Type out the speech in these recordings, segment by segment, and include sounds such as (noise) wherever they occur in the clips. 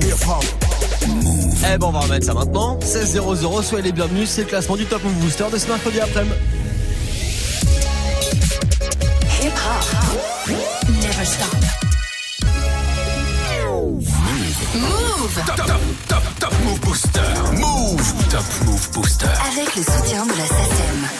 Eh ben on va remettre ça maintenant. 16-0-0, soyez les bienvenus, c'est le classement du Top Move Booster de ce mercredi après-midi. Hip hop. Never stop. Move. Top, top, top, top Move Booster. Move. Top Move Booster. Avec le soutien de la.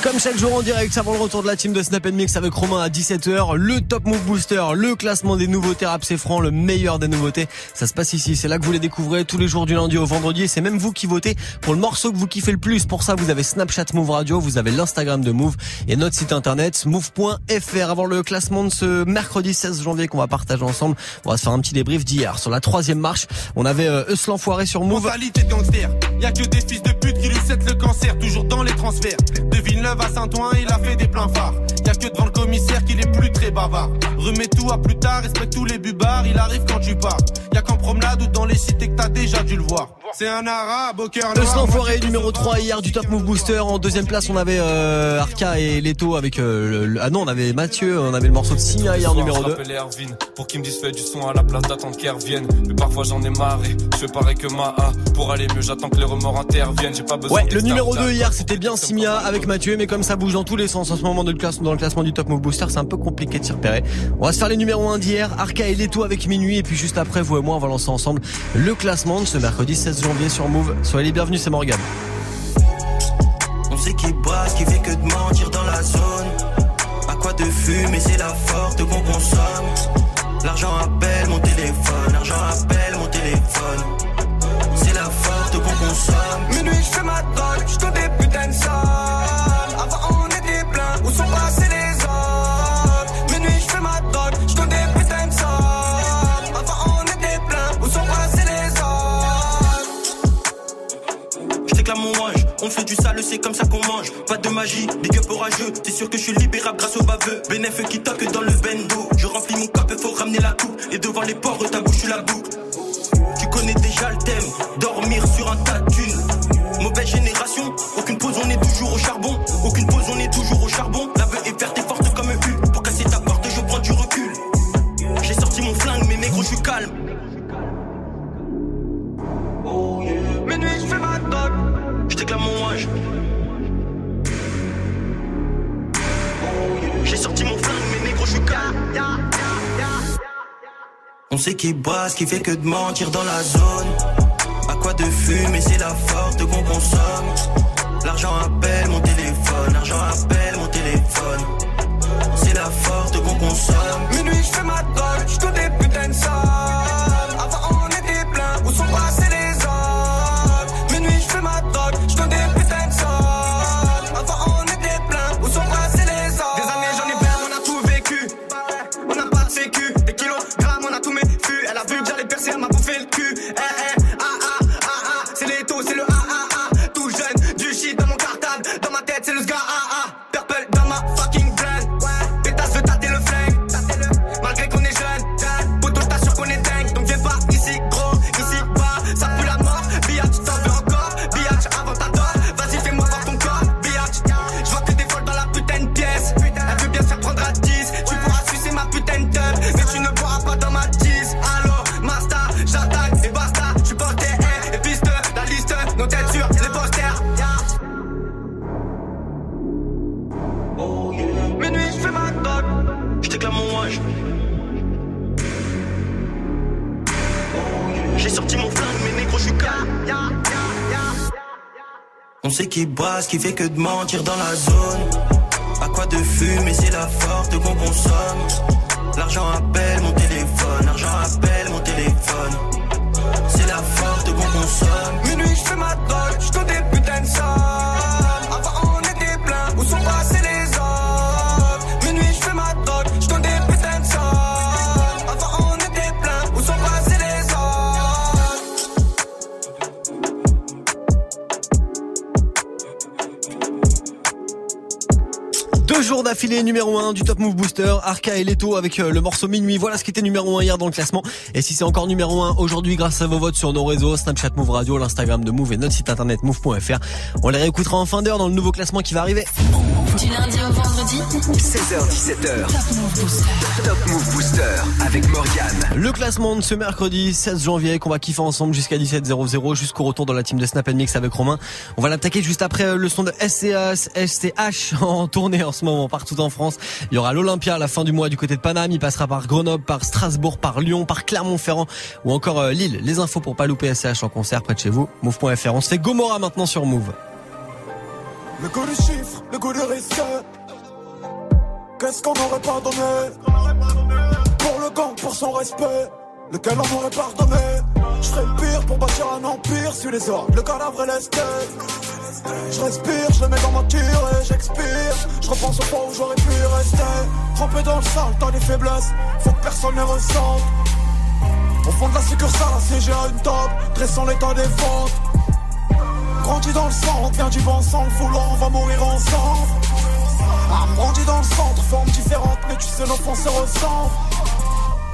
Comme chaque jour en direct avant le retour de la team de Snap Mix avec Romain à 17h, le Top Move Booster, le classement des nouveautés rap c'est franc, le meilleur des nouveautés. Ça se passe ici, c'est là que vous les découvrez tous les jours du lundi au vendredi c'est même vous qui votez pour le morceau que vous kiffez le plus. Pour ça, vous avez Snapchat Move Radio, vous avez l'Instagram de Move et notre site internet move.fr. Avant le classement de ce mercredi 16 janvier qu'on va partager ensemble, on va se faire un petit débrief d'hier. Sur la troisième marche, on avait euh, Eus l'enfoiré sur Move. A que des fils de pute qui lui le cancer, toujours dans les transferts. À Saint-Ouen, il a fait des pleins phares. Y a que devant le commissaire qu'il est plus très bavard. Remets tout à plus tard, respecte tous les bubards, il arrive quand tu pars. Y a qu'en promenade ou dans les cités que t'as déjà dû le voir. C'est un arabe au cœur noir. l'enfoiré numéro 3 hier du Top Move Booster. En deuxième place, on avait euh, Arca et Leto avec euh, le- le- ah non, on avait Mathieu, on avait le morceau de Sia hier numéro 2. J'appelle Erwin pour qu'il me dise fais du son à la place d'attendre qu'elle revienne. Mais parfois j'en ai marré, je fais pareil que ma A. Pour aller mieux, j'attends que les remords interviennent. J'ai pas besoin Ouais, le numéro 2 d'attente. hier, c'était bien Simia avec Mathieu, mais comme ça bouge dans tous les sens en ce moment dans le classement, dans le classement du Top Move Booster, c'est un peu compliqué de s'y repérer. On va se faire les numéros 1 d'hier, Arca et Leto avec minuit, et puis juste après, vous et moi, on va lancer ensemble le classement de ce mercredi 16 janvier sur Move. Soyez les bienvenus, c'est Morgan. On sait qui brasse, qui fait que de mentir dans la zone. À quoi de fumer, c'est la forte qu'on consomme. L'argent appelle mon téléphone, l'argent appelle mon téléphone. C'est la forte qu'on consomme. Minuit, je fais ma drogue, je magie, big up orageux. T'es sûr que je suis libérable grâce au baveux. Bénéf qui toque dans le bendo. Je remplis mon cap, faut ramener la coupe. Et devant les porcs, qui fait que de mentir dans la zone. Qui brasse, qui fait que de mentir dans la zone. À quoi de fumer, c'est la forte qu'on consomme. L'argent appelle mon téléphone, l'argent appelle mon téléphone. C'est la forte qu'on consomme. Minuit, je fais ma d'affilée numéro 1 du Top Move Booster, Arca et Leto avec euh, le morceau Minuit. Voilà ce qui était numéro 1 hier dans le classement. Et si c'est encore numéro 1 aujourd'hui grâce à vos votes sur nos réseaux, Snapchat Move Radio, l'Instagram de Move et notre site internet move.fr, on les réécoutera en fin d'heure dans le nouveau classement qui va arriver. Du lundi au vendredi. 16h17h. Top Move Booster avec Morgane. Le classement de ce mercredi 16 janvier qu'on va kiffer ensemble jusqu'à 17h00 jusqu'au retour dans la team de Snap Mix avec Romain. On va l'attaquer juste après euh, le son de SCH, SCH en tournée en ce moment partout en France. Il y aura l'Olympia à la fin du mois du côté de Paname. Il passera par Grenoble, par Strasbourg, par Lyon, par Clermont-Ferrand ou encore euh, Lille. Les infos pour pas louper SCH en concert près de chez vous. Move.fr. On se fait Gomorra maintenant sur Move. Le goût du chiffre, le goût du risque. Qu'est-ce qu'on n'aurait pas donné? Pour le gang, pour son respect, lequel on aurait pardonné Je ferais le pire pour bâtir un empire sur les ordres, le cadavre et l'esthète. Je respire, je le mets dans ma tire et j'expire. Je repense au point où j'aurais pu rester. Trempé dans le sale, t'as des faiblesses, faut que personne les ressente. Au fond de la succursale, assiégé à une table, dressant l'état des ventes. Grandi dans le on vient du bon sang, voulant, on va mourir ensemble. Ah, grandi dans le centre, forme différente, mais tu sais, fonds se ressemblent.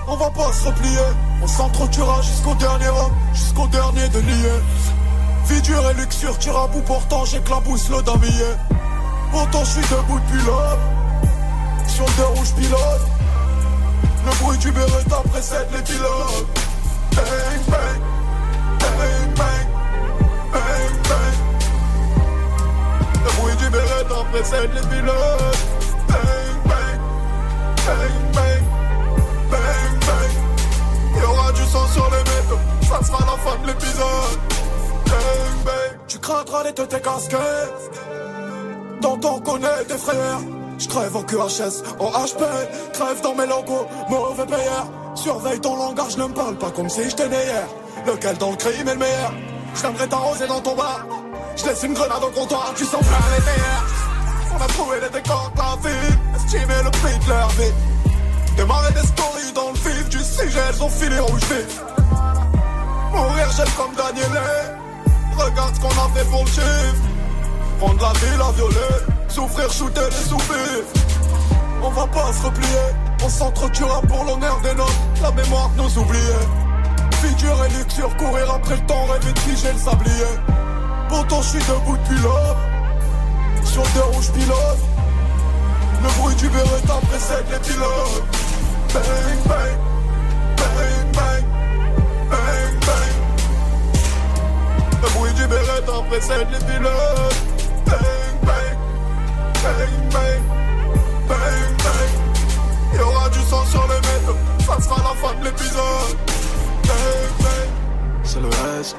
On va pas se replier, on s'entretuera jusqu'au dernier homme, jusqu'au dernier de lier. Vie dure et luxure, tire à pourtant j'éclabousse le damier. Pourtant je suis debout depuis l'homme, sur le rouge pilote. Le bruit du Beretta précède les pilotes. Bang, bang, bang, bang, bang, bang. Le bruit du Beretta précède les pilotes. Bang, bang, bang, bang, sur les métaux, ça sera la fin de l'épisode. Tu craindras les têtes tes casquettes. T'entends connaître tes frères. Je crève en QHS, en HP, crève dans mes logos, mauvais payeur. Surveille ton langage, ne me parle pas comme si j'étais né hier. Lequel dans le crime est le meilleur? J'aimerais t'arroser dans ton bar. Je laisse une grenade au comptoir, tu sens plein les terres. On a trouvé les décors de la vie, estimé le prix de leur vie. Démarrer des stories dans le vif du sujet, elles ont filé rouge vif. Mourir j'aime comme Daniel Regarde ce qu'on a fait pour le chiffre. Prendre la ville à violer, souffrir, shooter les sous On va pas se replier, on s'entretuera pour l'honneur des nôtres, la mémoire de nos oubliés. Figure et luxure, courir après le temps, rêver de figer le sablier. Pourtant je suis debout depuis l'aube, sur deux rouges pilotes. Le bruit du Beretta précède les pilotes. Bang, bang, bang, bang, bang, bang. Le bruit du Beretta précède les pilotes. Bang, bang, bang, bang, bang, bang. Du sang sur les métaux, ça sera la fin de l'épisode. Bang, bang. C'est le S.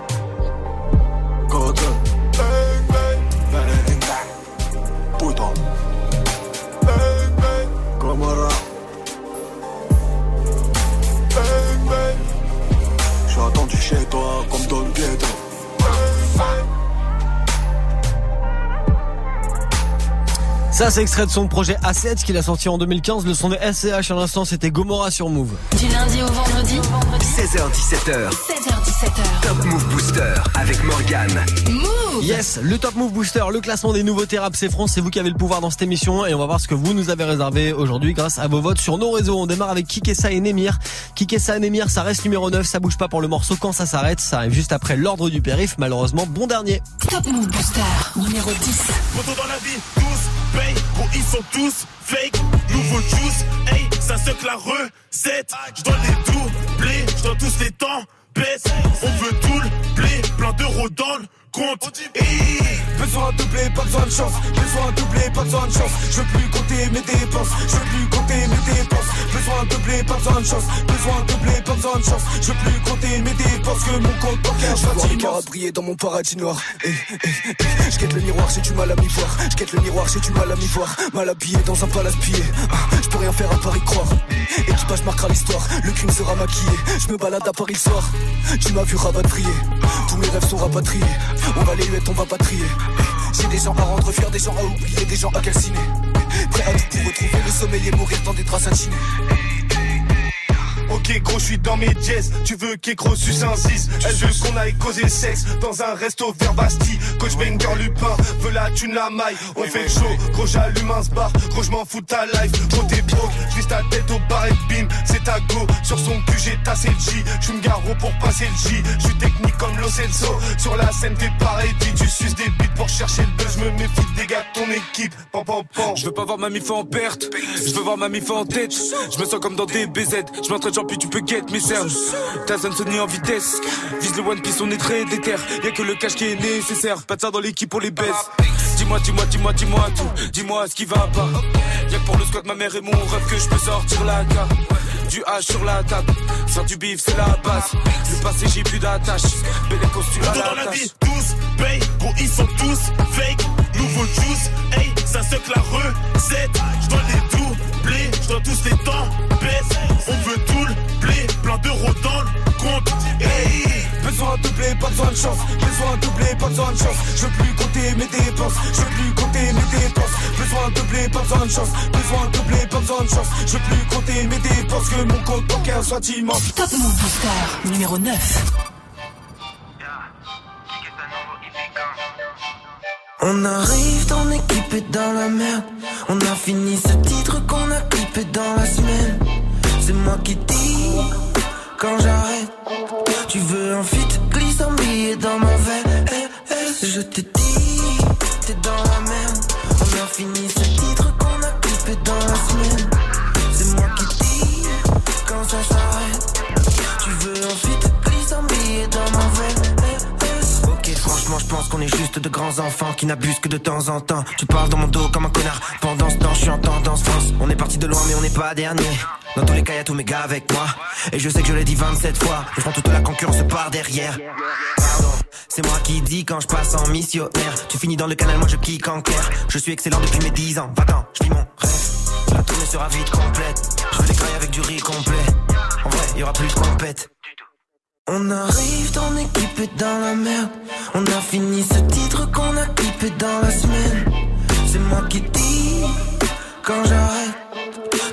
Ça, c'est extrait de son projet A7 qu'il a sorti en 2015. Le son de SCH à l'instant, c'était Gomorrah sur Move. Du lundi au vendredi. 16h17h. 16h17h. Top Move Booster avec Morgane. Move. Yes, le Top Move Booster, le classement des nouveautés rap c'est France, c'est vous qui avez le pouvoir dans cette émission et on va voir ce que vous nous avez réservé aujourd'hui grâce à vos votes sur nos réseaux. On démarre avec Kikessa et Nemir. Kikessa et Nemir, ça reste numéro 9, ça bouge pas pour le morceau quand ça s'arrête, ça arrive juste après l'ordre du périph, malheureusement bon dernier. Top Move Booster. Numéro 10. Photo dans la vie, tous gros ils sont tous fake, nouveau juice, hey, ça se la recette, je dois les doubler, je dois tous les temps, baisse, on veut tout le blé, plein d'euros dans le compte, hey. Besoin de doubler, pas besoin de chance. Besoin de doubler, pas besoin de chance. Je veux plus compter mes dépenses. Je veux plus compter mes dépenses. Besoin de doubler, pas besoin de chance. Besoin de doubler, pas besoin de chance. Je veux plus compter mes dépenses que mon compte bancaire soit immense. briller dans mon paradis noir. Eh, eh, eh. Je quête le miroir, j'ai du mal à m'y voir. Je quête le miroir, j'ai du mal à m'y voir. Mal habillé dans un palace pillé. Ah, Je peux rien faire à part y croire. Équipage marquera l'histoire. Le crime sera maquillé. Je me balade à Paris le soir. Tu m'as vu rapatrier. Tous mes rêves sont rapatriés. On va les huettes, on va pas trier. Eh, J'ai des gens à rendre fiers, des gens à oublier, des gens à calciner. Prêt à tout pour retrouver le sommeil et mourir dans des draps satinés. Je suis dans mes dièses. Tu veux qu'Écro suce un 6 Elle veut qu'on aille causer sexe dans un resto vers Bastille. Coach Banger Lupin veut la thune la maille. On fait show, gros j'allume un bar. Gros je m'en fous de ta life. Gros t'es broke, j'vise ta tête au bar et bim. C'est ta go. Sur son cul j'ai tassé le J. J'suis une garrot pour passer le J. J'suis technique comme Lo Celso. Sur la scène t'es pareil, tu suces des bites pour chercher le buzz. Me méfie des gars de ton équipe. Pan, pan, pan. Je veux pas voir ma mif en perte, je veux voir ma mif en tête. Je me sens comme dans des BZ, je m'entraîne genre tu peux get mes cernes. Ta zone Sony en vitesse, vise le one piece, on est très déter. Y'a que le cash qui est nécessaire, pas de ça dans l'équipe pour les baisse. Dis-moi, dis-moi, dis-moi, dis-moi tout, dis-moi ce qui va pas. Y'a que pour le squat ma mère et mon rêve que je peux sortir la carte. Du H sur la table, faire du bif c'est la base. Le passé j'ai plus d'attache, belle costume à la la vie, tous paye, gros ils sont tous fake. Nouveau juice, hey, ça se la recette. Je dois les doubler, je dois tous les temps baisse. On veut tout le blé, plein d'euros dans le compte. Hey, Besoin de doubler, pas besoin de chance. Besoin de doubler, pas besoin de chance. Je veux plus compter mes dépenses. Je veux plus compter mes dépenses. Besoin de doubler, pas besoin de chance. Besoin de doubler, pas besoin de chance. Je veux plus compter mes dépenses. Que mon compte bancaire soit immense. Top Move Booster numéro 9. On arrive équipe est dans la merde. On a fini ce titre qu'on a clippé dans la semaine. C'est moi qui dis quand j'arrête. Tu veux un fit, glisse un billet dans ma veine. Eh, eh, je te dis, t'es dans la merde. On a fini ce titre Je pense qu'on est juste de grands enfants qui n'abusent que de temps en temps. Tu parles dans mon dos comme un connard. Pendant ce temps, je suis en tendance France. On est parti de loin, mais on n'est pas dernier. Dans tous les cas, y a tous mes gars avec moi. Et je sais que je l'ai dit 27 fois. Je prends toute la concurrence par derrière. Pardon, c'est moi qui dis quand je passe en missionnaire. Tu finis dans le canal, moi je kick en clair. Je suis excellent depuis mes 10 ans. Va-t'en, je vis mon rêve. La tournée sera vite complète. Je des grailles avec du riz complet. En vrai, y aura plus de compète. On arrive, ton équipe est dans la merde. On a fini ce titre qu'on a clippé dans la semaine. C'est moi qui dis quand j'arrête.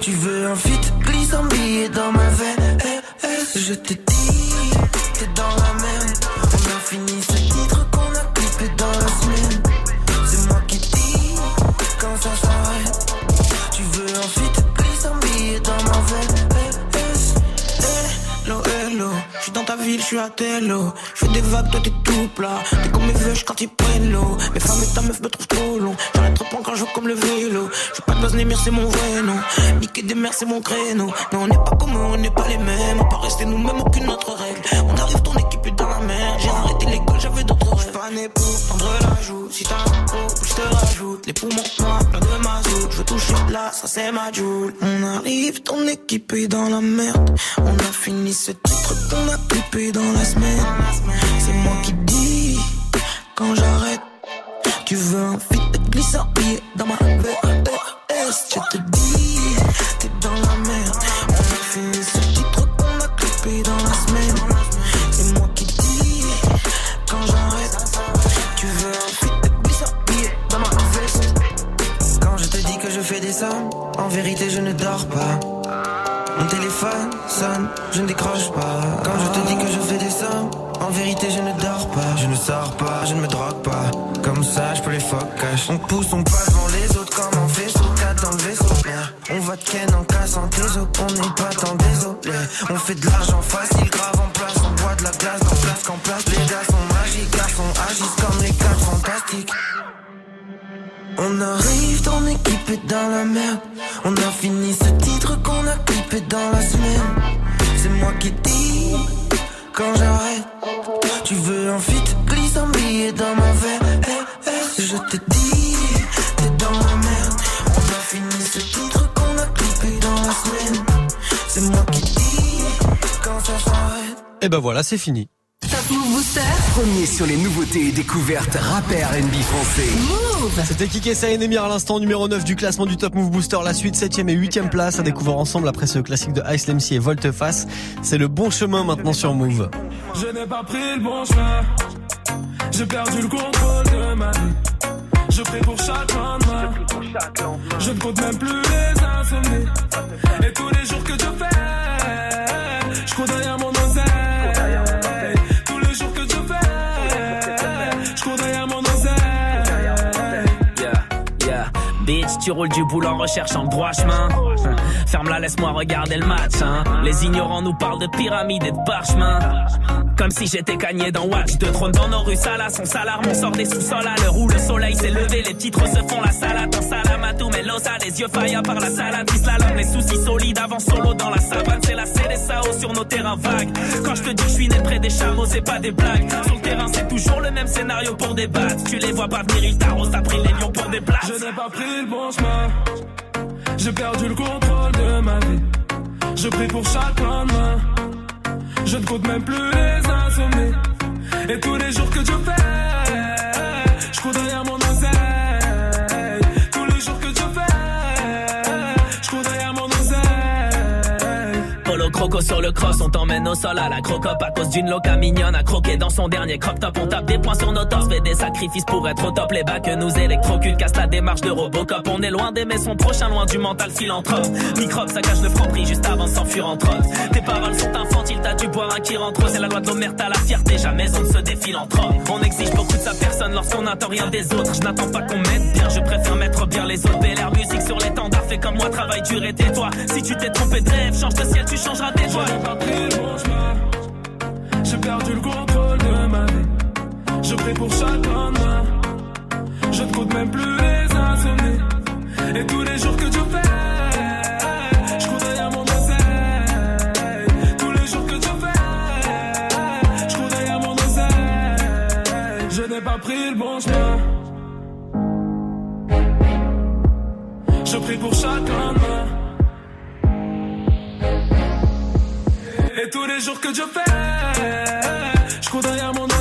Tu veux un fit, glisse un billet dans ma veine. Eh, eh, je te dis, je suis à Tello. Je fais des vagues, toi t'es tout plat. T'es comme mes veuches quand ils prennent l'eau. Mes femmes et ta meuf me trouvent trop long. J'arrête prendre quand je comme le vélo. Veux pas de buzz, Némir, c'est mon vrai nom. Niquer des mers, c'est mon créneau. Non, on n'est pas comme eux, on n'est pas les mêmes. On peut rester nous-mêmes, aucune autre règle. On arrive, ton équipe est dans la mer. J'ai arrêté l'école, j'avais d'autres rêves. J'suis pas né pour tendre la joue. Si t'as un gros, je te rajoute. Les poumons noirs, plein de mazout. Je veux toucher là, ça c'est ma joule. On arrive, ton équipe est dans la merde. On a fini ce titre qu'on a clippé dans la semaine. C'est moi qui dis quand j'arrête. Tu veux un fit billet dans ma VS. Je te dis, en vérité je ne dors pas. Mon téléphone sonne, je ne décroche pas. Quand je te dis que je fais des sommes, en vérité je ne dors pas. Je ne sors pas, je ne me drogue pas. Comme ça, je peux les focus. On pousse, on passe devant les autres comme en vaisseau. 4 dans le vaisseau. On va de ken en cassant tes os. On n'est pas tant désolé. On fait de l'argent facile, grave en place. On boit de la glace dans place qu'en place. Les gars sont magiques, garçons agissent comme les quatre fantastiques. On arrive, ton équipe est dans la merde. On a fini ce titre qu'on a clippé dans la semaine. C'est moi qui dis quand j'arrête. Tu veux un fit, glisse un billet dans ma veine. Eh, eh, je te dis, t'es dans la merde. On a fini ce titre qu'on a clippé dans la semaine. C'est moi qui dis quand ça s'arrête. Et ben voilà, c'est fini. Top Move Booster Premier sur les nouveautés et découvertes rappeurs NB français. Move. C'était Kike ça et Nemir à l'instant numéro 9 du classement du Top Move Booster. La suite 7ème et 8ème place à découvrir ensemble après ce classique de Ice MC et Volteface. C'est le bon chemin maintenant sur Move. Je n'ai pas pris le bon chemin. J'ai perdu le contrôle de ma vie. Je prie pour chaque lendemain. Je ne compte même plus les insomnies. Et tous les jours que je fais, Je cours derrière mon tu roules du boulot en recherchant le droit chemin. Ferme-la, laisse-moi regarder le match. Hein. Les ignorants nous parlent de pyramide et de parchemin. Comme si j'étais cagné dans Watch. De trône dans nos rues, Salas, on s'alarme, on sort des sous-sols à l'heure où le soleil s'est levé. Les titres se font la salade, un salam à tout, mais l'osa, les yeux faillis par la salade. Slalom, les soucis solides avant solo dans la savane. C'est la CDSAO sur nos terrains vagues. Quand je te dis que je suis né près des chameaux, c'est pas des blagues. C'est toujours le même scénario pour débattre. Tu les vois pas venir, ils t'arrosent, t'as pris les lions pour des places. Je n'ai pas pris le bon chemin. J'ai perdu le contrôle de ma vie. Je prie pour chaque lendemain. Je ne compte même plus les insomnies. Et tous les jours que je fais, je cours derrière mon oseille. Croco sur le cross, on t'emmène au sol à la crocop à cause d'une loca mignonne à croquer dans son dernier crop top. On tape des points sur nos torses, fait des sacrifices pour être au top. Les bacs nous électrocutent, casse la démarche de Robocop. On est loin d'aimer son prochain, loin du mental philanthrope. Microbe, ça cache le franc prix juste avant s'enfuir en trotte. Tes paroles sont infantiles, t'as du boire un qui rentre. C'est la loi de l'omerta, la fierté, jamais on ne se défile en trop. On exige beaucoup de sa personne lorsqu'on n'attend rien des autres. Je n'attends pas qu'on m'aide bien, je préfère mettre bien les autres. L'air musique sur l'étendard, fais comme moi, travaille dur et tais-toi. Si tu t'es trompé de rêve, change de ciel, tu changeras tes joies. J'ai pas pris le bon chemin. J'ai perdu le contrôle de ma vie. Je prie pour chaque lendemain. Je ne compte même plus les insomnies. Et tous les jours que je fais, je cours derrière mon oseille. Tous les jours que je fais, je cours derrière mon oseille. Je n'ai pas pris le bon chemin. Je prie pour chaque lendemain. Et tous les jours que je fais, je cours derrière mon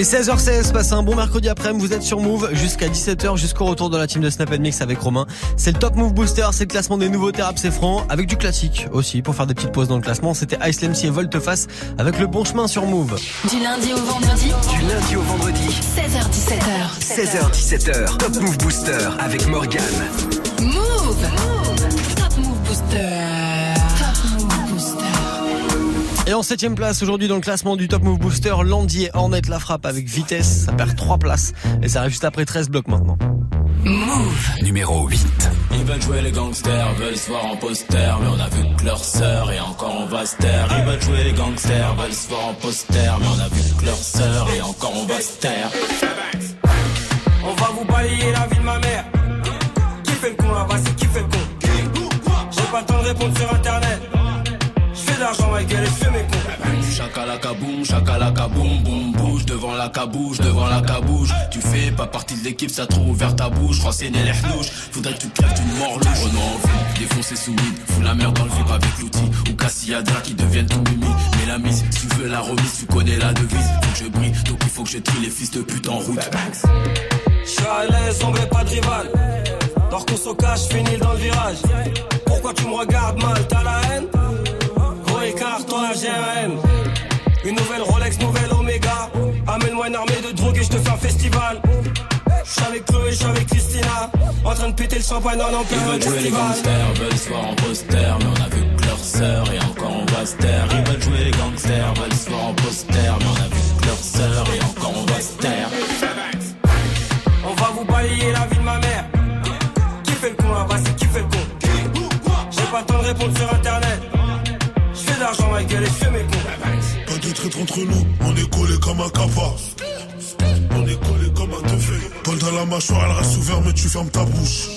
Il est 16h16, passez un bon mercredi après-midi, vous êtes sur Move jusqu'à 17h, jusqu'au retour de la team de Snap Mix avec Romain. C'est le Top Move Booster, c'est le classement des nouveaux thérapes, c'est franc, avec du classique aussi, pour faire des petites pauses dans le classement. C'était Ice MC et Volteface avec le bon chemin sur Move. Du lundi au vendredi. Du lundi au vendredi. 16h17h. 16h17h. Top Move Booster avec Morgan. Move. Top Move Booster. Et en septième place aujourd'hui dans le classement du Top Move Booster, Landy et Hornet la frappe avec vitesse. Ça perd 3 places et ça arrive juste après 13 blocs maintenant. Move. Numéro 8. Ils veulent jouer les gangsters, veulent se voir en poster, mais on a vu que leur sœur et encore on va se taire. Ils veulent jouer les gangsters, veulent se voir en poster, mais on a vu que leur sœur et encore on va se taire. On va vous balayer la vie de ma mère. Qui fait le con là-bas, c'est qui fait le con? J'ai pas le temps de répondre sur internet. De l'argent, ma gueule, et je fais mes cons. Chakalaka boum, chakalaka boum, boum, bouge devant la cabouche, devant la cabouche. Tu fais pas partie de l'équipe, ça trop ouvert ta bouche. Crois c'est les louches, faudrait que tu crèves d'une mort louche. Oh non, envie, défoncer sous mine, fous la merde dans le vip avec l'outil. Ou Cassiadra qui deviennent ton mimi. Mais la mise, si tu veux la remise, tu connais la devise. Faut que je brille, donc il faut que je trie les fils de pute en route. Je suis à l'aise, pas de rival. Dors qu'on se cache, finis dans le virage. Pourquoi tu me regardes mal, t'as la Une nouvelle Rolex, nouvelle Omega. Amène-moi une armée de drogue et je te fais un festival. Je suis avec Chloé, je suis avec Christina. En train de péter le champagne en en Ils plein veulent jouer les gangsters, veulent se voir en poster, mais on a vu que leur sœur et encore on va se taire. Ils veulent jouer les gangsters, veulent se voir en poster, mais on a vu que leur sœur et encore on va se taire. On va vous balayer la vie de ma mère. Qui fait le con là-bas, c'est qui fait le con? J'ai pas le temps de répondre sur internet. Je fais de l'argent, ma gueule, et je fais mes cons. Pas de traître entre nous, on est collé comme un capa. On est collé comme un teufé. Paul dans la mâchoire, elle reste ouverte, mais tu fermes ta bouche.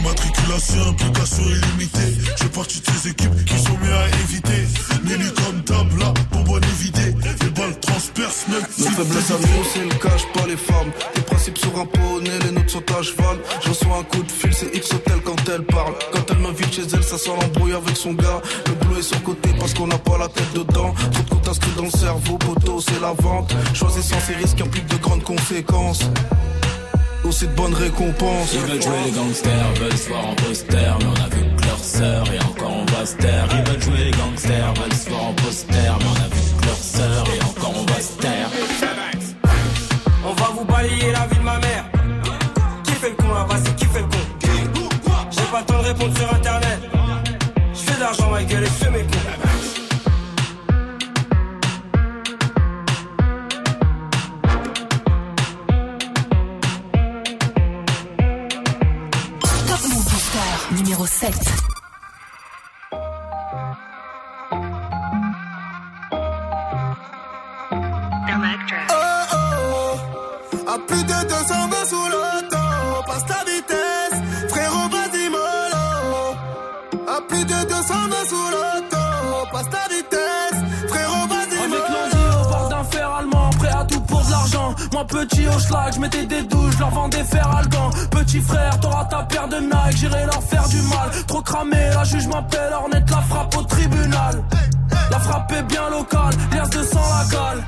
Immatriculation, implication illimitée. Je fais partie de ces équipes qui sont mieux à éviter. Nelly comme table, là, bonbonne évidée. Les balles transpercent, même si La faiblesse à nous, c'est le cache pas les femmes. Principes sont un poney, les notes sont à cheval. Je reçois un coup de fil, c'est X Hotel quand elle parle. Quand elle m'invite chez elle, ça sent l'embrouille avec son gars. Le boulot est sur côté parce qu'on n'a pas la tête dedans. Trop de comptes inscrits dans le cerveau, poteau, c'est la vente. Choisissant ces risques implique de grandes conséquences. aussi de bonnes récompenses. Ils veulent jouer les gangsters, veulent se voir en poster, mais on a vu que leur sœur et encore on va se taire. Ils veulent jouer les gangsters, veulent se voir en poster, mais on a vu que leur sœur et encore on va se taire. Pas le de répondre sur internet. Je fais de l'argent, ma gueule, et je fais mes Booster numéro 7. Petit au schlag, je mettais des douches, leur vendais fer algan. Petit frère, t'auras ta paire de Nike, j'irai leur faire du mal. Trop cramé, la juge m'appelle, Ornette la frappe au tribunal. La frappe est bien locale, lias de sang la cale.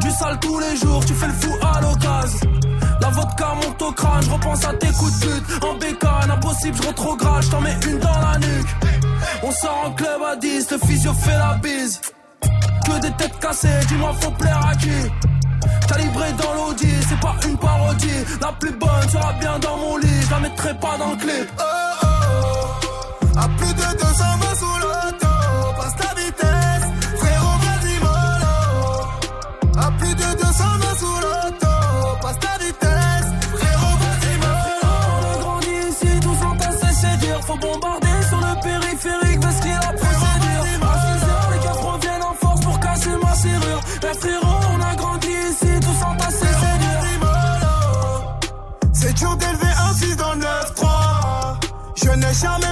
Du sale tous les jours, tu fais le fou à l'occasion. La vodka monte au crâne, je repense à tes coups de pute. En bécane, impossible, je retrograde, je t'en mets une dans la nuque. On sort en club à 10, le physio fait la bise. Que des têtes cassées, dis-moi faut plaire à qui? Calibré dans l'audi, c'est pas une parodie. La plus bonne sera bien dans mon lit, je la mettrai pas dans le clip. Oh oh, à plus de 220 Je n'ai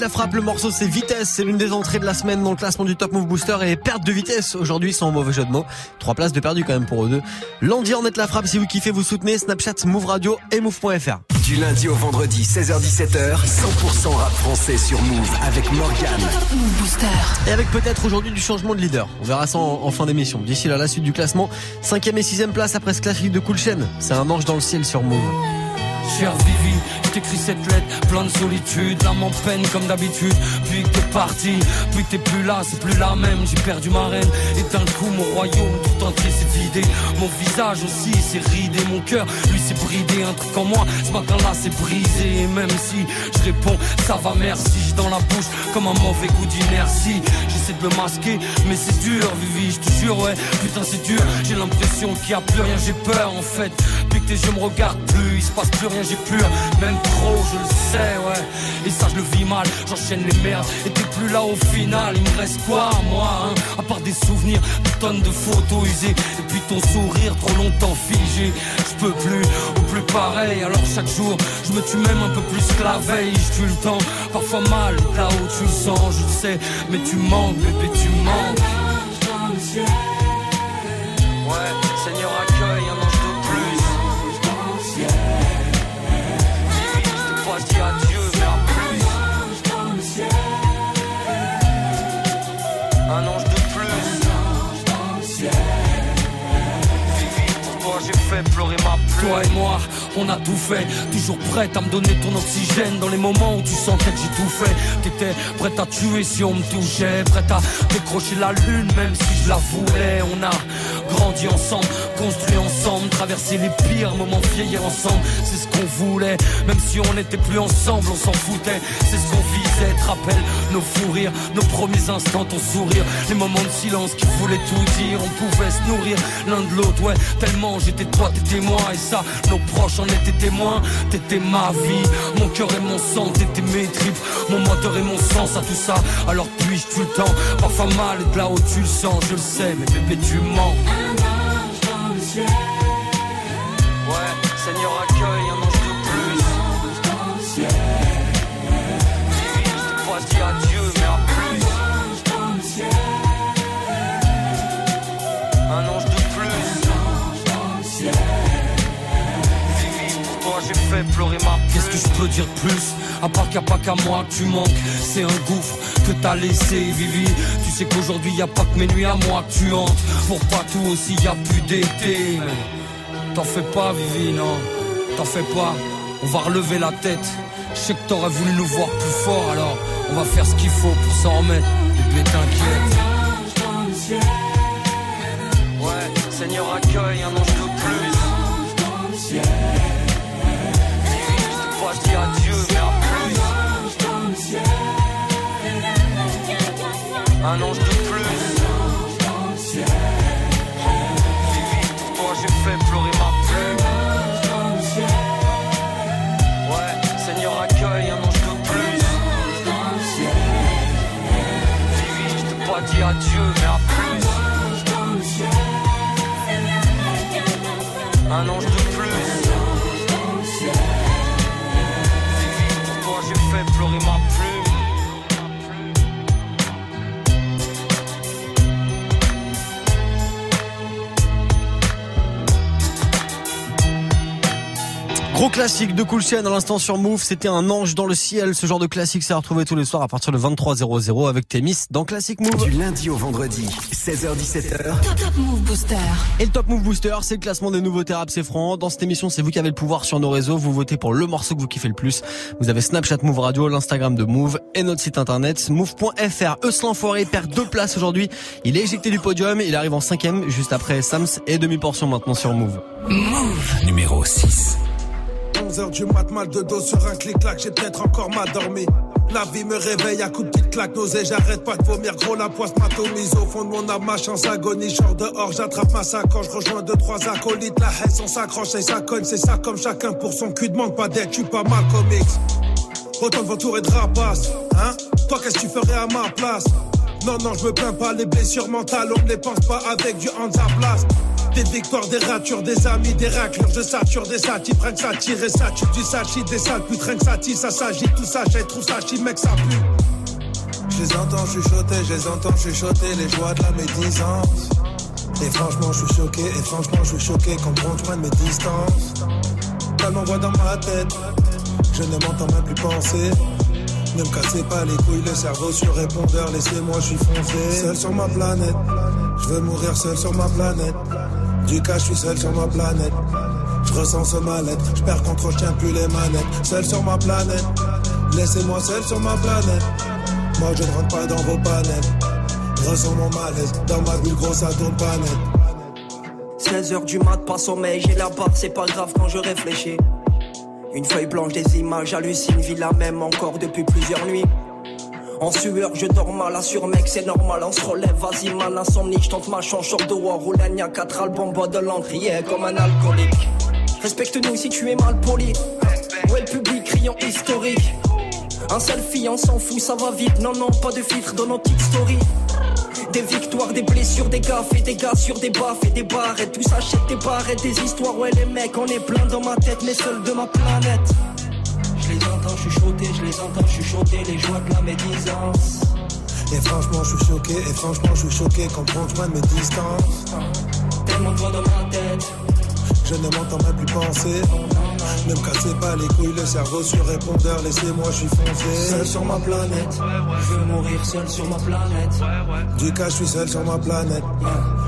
la frappe, le morceau c'est Vitesse, c'est l'une des entrées de la semaine dans le classement du Top Move Booster et perte de vitesse aujourd'hui sans mauvais jeu de mots. Trois places de perdu quand même pour eux deux. Lundi Ornette la frappe, si vous kiffez, vous soutenez Snapchat, Move Radio et Move.fr. Du lundi au vendredi, 16h17h, 100% rap français sur Move avec Morgan. Move Booster. Et avec peut-être aujourd'hui du changement de leader. On verra ça en, en fin d'émission. D'ici là, la suite du classement. Cinquième et sixième place après ce classique de Cool Chain. C'est un ange dans le ciel sur Move. Cher Vivi, je t'écris cette lettre, plein de solitude, l'âme en peine comme d'habitude. Puis que t'es parti, puis que t'es plus là, c'est plus la même. J'ai perdu ma reine, et d'un coup mon royaume Mon visage aussi s'est ridé, mon cœur lui s'est bridé. Un truc en moi, ce matin-là c'est brisé. Et même si je réponds, ça va merci, j'ai dans la bouche comme un mauvais goût d'inertie. J'essaie de me masquer, mais c'est dur, Vivi, je te jure, ouais, putain c'est dur. J'ai l'impression qu'il y a plus rien, j'ai peur en fait. Depuis que tes yeux me regardent plus, il se passe plus rien, j'ai plus même trop, je le sais, ouais. Et ça, je le vis mal, j'enchaîne les merdes. Et t'es plus là au final, il me reste quoi, moi, hein? À part des souvenirs, des tonnes de photos Et puis ton sourire, trop longtemps figé. Je peux plus, ou plus pareil. Alors chaque jour, je me tue même un peu plus que la veille. Je tue le temps, parfois mal, là où tu le sens, je le sais. Mais tu manques, bébé, tu manques. Toi et moi, on a tout fait. Toujours prête à me donner ton oxygène dans les moments où tu sentais que j'ai tout fait. T'étais prête à tuer si on me touchait. Prête à décrocher la lune même si je la voulais. On a grandi ensemble, construit ensemble, traversé les pires moments, vieillir ensemble. C'est ce qu'on voulait. Même si on n'était plus ensemble, on s'en foutait. C'est ce qu'on visait. Te rappelle nos fous rires, nos premiers instants, ton sourire. Les moments de silence qui voulaient tout dire. On pouvait se nourrir l'un de l'autre. Ouais, tellement j'étais toi, t'étais moi. Et ça, nos proches en étaient témoins. T'étais ma vie, mon cœur et mon sang. T'étais mes tripes, mon moteur et mon sens à tout ça. Alors puis-je tout le temps, parfois mal de là où tu le sens, je le sais. Mais bébé, tu mens. Ouais, Seigneur accueille un ange de plus. Vivi, je t'ai pas dit adieu, mais à plus. Un ange de plus. Vivi, pour toi j'ai fait pleurer ma Qu'est-ce que je peux dire de plus? À part qu'il n'y a pas qu'à moi que tu manques C'est un gouffre que t'as laissé Vivi. Tu sais qu'aujourd'hui y a pas que mes nuits à moi que tu hantes. Pour pas tout aussi y a plus d'été Mais T'en fais pas Vivi non. T'en fais pas. On va relever la tête. Je sais que t'aurais voulu nous voir plus fort Alors on va faire ce qu'il faut pour s'en remettre. Bébé t'inquiète. Ouais Seigneur accueille un ange de plus. Pas dit adieu, mais à plus. Un ange de plus. Vivi, pour toi j'ai fait pleurer ma plume. Ouais, Seigneur accueille un ange de plus. Vivi, je t'ai pas dit adieu, mais à plus. Un ange de plus. Pour toi j'ai fait pleurer ma plume Gros classique de Cool Chain à l'instant sur Move, c'était un ange dans le ciel. Ce genre de classique, c'est à retrouver tous les soirs à partir de 23h00 avec Témis dans Classic Move. Du lundi au vendredi, 16h17h. Top, Top Move Booster. Et le Top Move Booster, c'est le classement des nouveautés rap, c'est franc. Dans cette émission, c'est vous qui avez le pouvoir sur nos réseaux. Vous votez pour le morceau que vous kiffez le plus. Vous avez Snapchat Move Radio, l'Instagram de Move et notre site internet move.fr. Eus l'enfoiré perd deux places aujourd'hui. Il est éjecté du podium. Il arrive en cinquième juste après Sams et demi-portion maintenant sur Move. Move. Numéro 6. 11h du mat, mal de dos sur un clic-clac, j'ai peut-être encore mal dormi. La vie me réveille à coups de petite claque, nausée, j'arrête pas de vomir, gros la poisse m'atomise au fond de mon âme, ma chance agonie, genre dehors, j'attrape ma sacoche, rejoins deux, trois acolytes, la haine, on s'accroche et ça cogne, c'est ça comme chacun pour son cul, demande pas d'aide, tu pas mal comics. Autant de vautours et de rapaces, hein? Toi qu'est-ce que tu ferais à ma place? Non, non, je me plains pas, les blessures mentales, on ne les pense pas avec du hands Des victoires, des ratures, des amis, des raclures, je sature des satis, prennent ça tire ça tue du sachi, des sales putes, rien que ça ça s'agit, tout ça, j'ai trouve ça mec, ça pue. Je les entends chuchoter, je les entends chuchoter, les joies de la médisance. Et franchement, je suis choqué, et franchement, je suis choqué quand je prenne mes distances. Tellement voix dans ma tête, je ne m'entends même plus penser. Ne me cassez pas les couilles, le cerveau sur répondeur, laissez-moi, je suis foncé. Seul sur ma planète, je veux mourir seul sur ma planète. Du cas, je suis seul sur ma planète. Je ressens ce mal-être, je perds contrôle, je tiens plus les manettes. Seul sur ma planète, laissez-moi seul sur ma planète. Moi, je ne rentre pas dans vos panels. Ressens mon malaise, dans ma bulle, gros, ça tourne pas net. 16h du mat, pas sommeil, j'ai la barbe, c'est pas grave quand je réfléchis. Une feuille blanche, des images, hallucine, vis la même encore depuis plusieurs nuits. En sueur, je dors mal, assure mec, c'est normal, on se relève, vas-y man, insomnie, je tente ma chance, short de war, roule à 4 albums, bois de l'encre, comme un alcoolique. Respecte-nous si tu es mal poli. Ouais, le public criant historique. Un selfie, on s'en fout, ça va vite. Non, non, pas de filtre dans nos petites stories. Des victoires, des blessures, des gaffes et des gars sur des baffes et des barrettes. Tout s'achète des barrettes, des histoires. Ouais, les mecs, on est plein dans ma tête, mais seul de ma planète. Je les entends chuchoter, je les entends chuchoter, les joies de la médisance. Et franchement, je suis choqué, et franchement, je suis choqué loin de mes distances. Tellement de voix dans ma tête. Je ne m'entends même plus penser. Ne me cassez pas les couilles, le cerveau sur répondeur, laissez-moi, je suis foncé. Seul sur ma planète, je veux mourir seul sur ma planète. Du cas, je suis seul sur ma planète.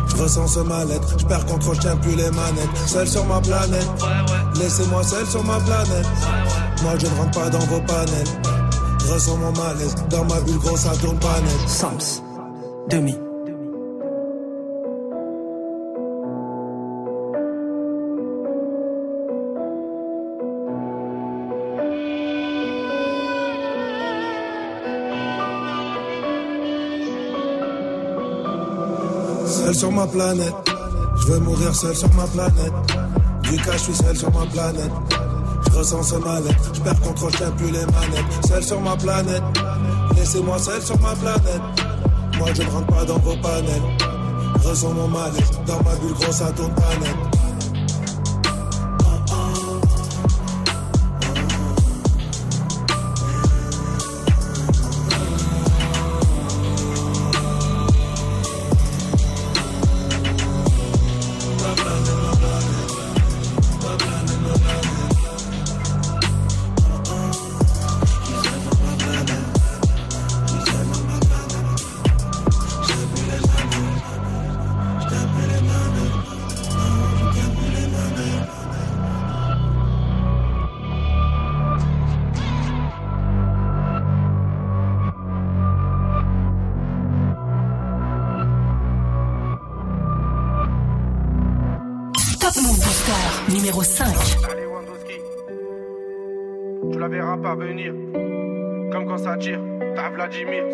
Je ressens ce mal-être, je perds contrôle, je tiens plus les manettes. Seul sur ma planète, laissez-moi seul sur ma planète. Moi, je ne rentre pas dans vos panels. Je ressens mon malaise, dans ma bulle grosse, ça tourne pas net. Sams, demi. Seul sur ma planète, je veux mourir seul sur ma planète. Du cas, je suis seul sur ma planète. Je ressens ce mal-être, je perds contrôle, je plus les manettes. Seul sur ma planète, laissez-moi seul sur ma planète. Moi, je ne rentre pas dans vos panels. Ressens mon mal-être, dans ma bulle grosse, ça tourne pas net. Vladimir.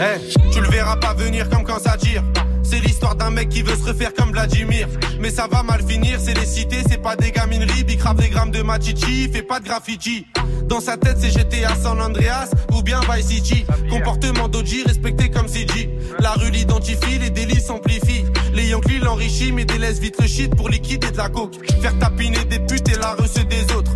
Eh, tu le verras pas venir comme quand ça tire. C'est l'histoire d'un mec qui veut se refaire comme Vladimir. Mais ça va mal finir, c'est les cités, c'est pas des gamineries. Bicrave des grammes de machichi, il fait pas de graffiti. Dans sa tête, c'est GTA San Andreas ou bien Vice City. Comportement d'Oji respecté comme CG. La rue l'identifie, les délits s'amplifient. Les Yankees l'enrichissent, mais délaissent vite le shit pour liquider de la coke. Faire tapiner des putes et la reçue des autres.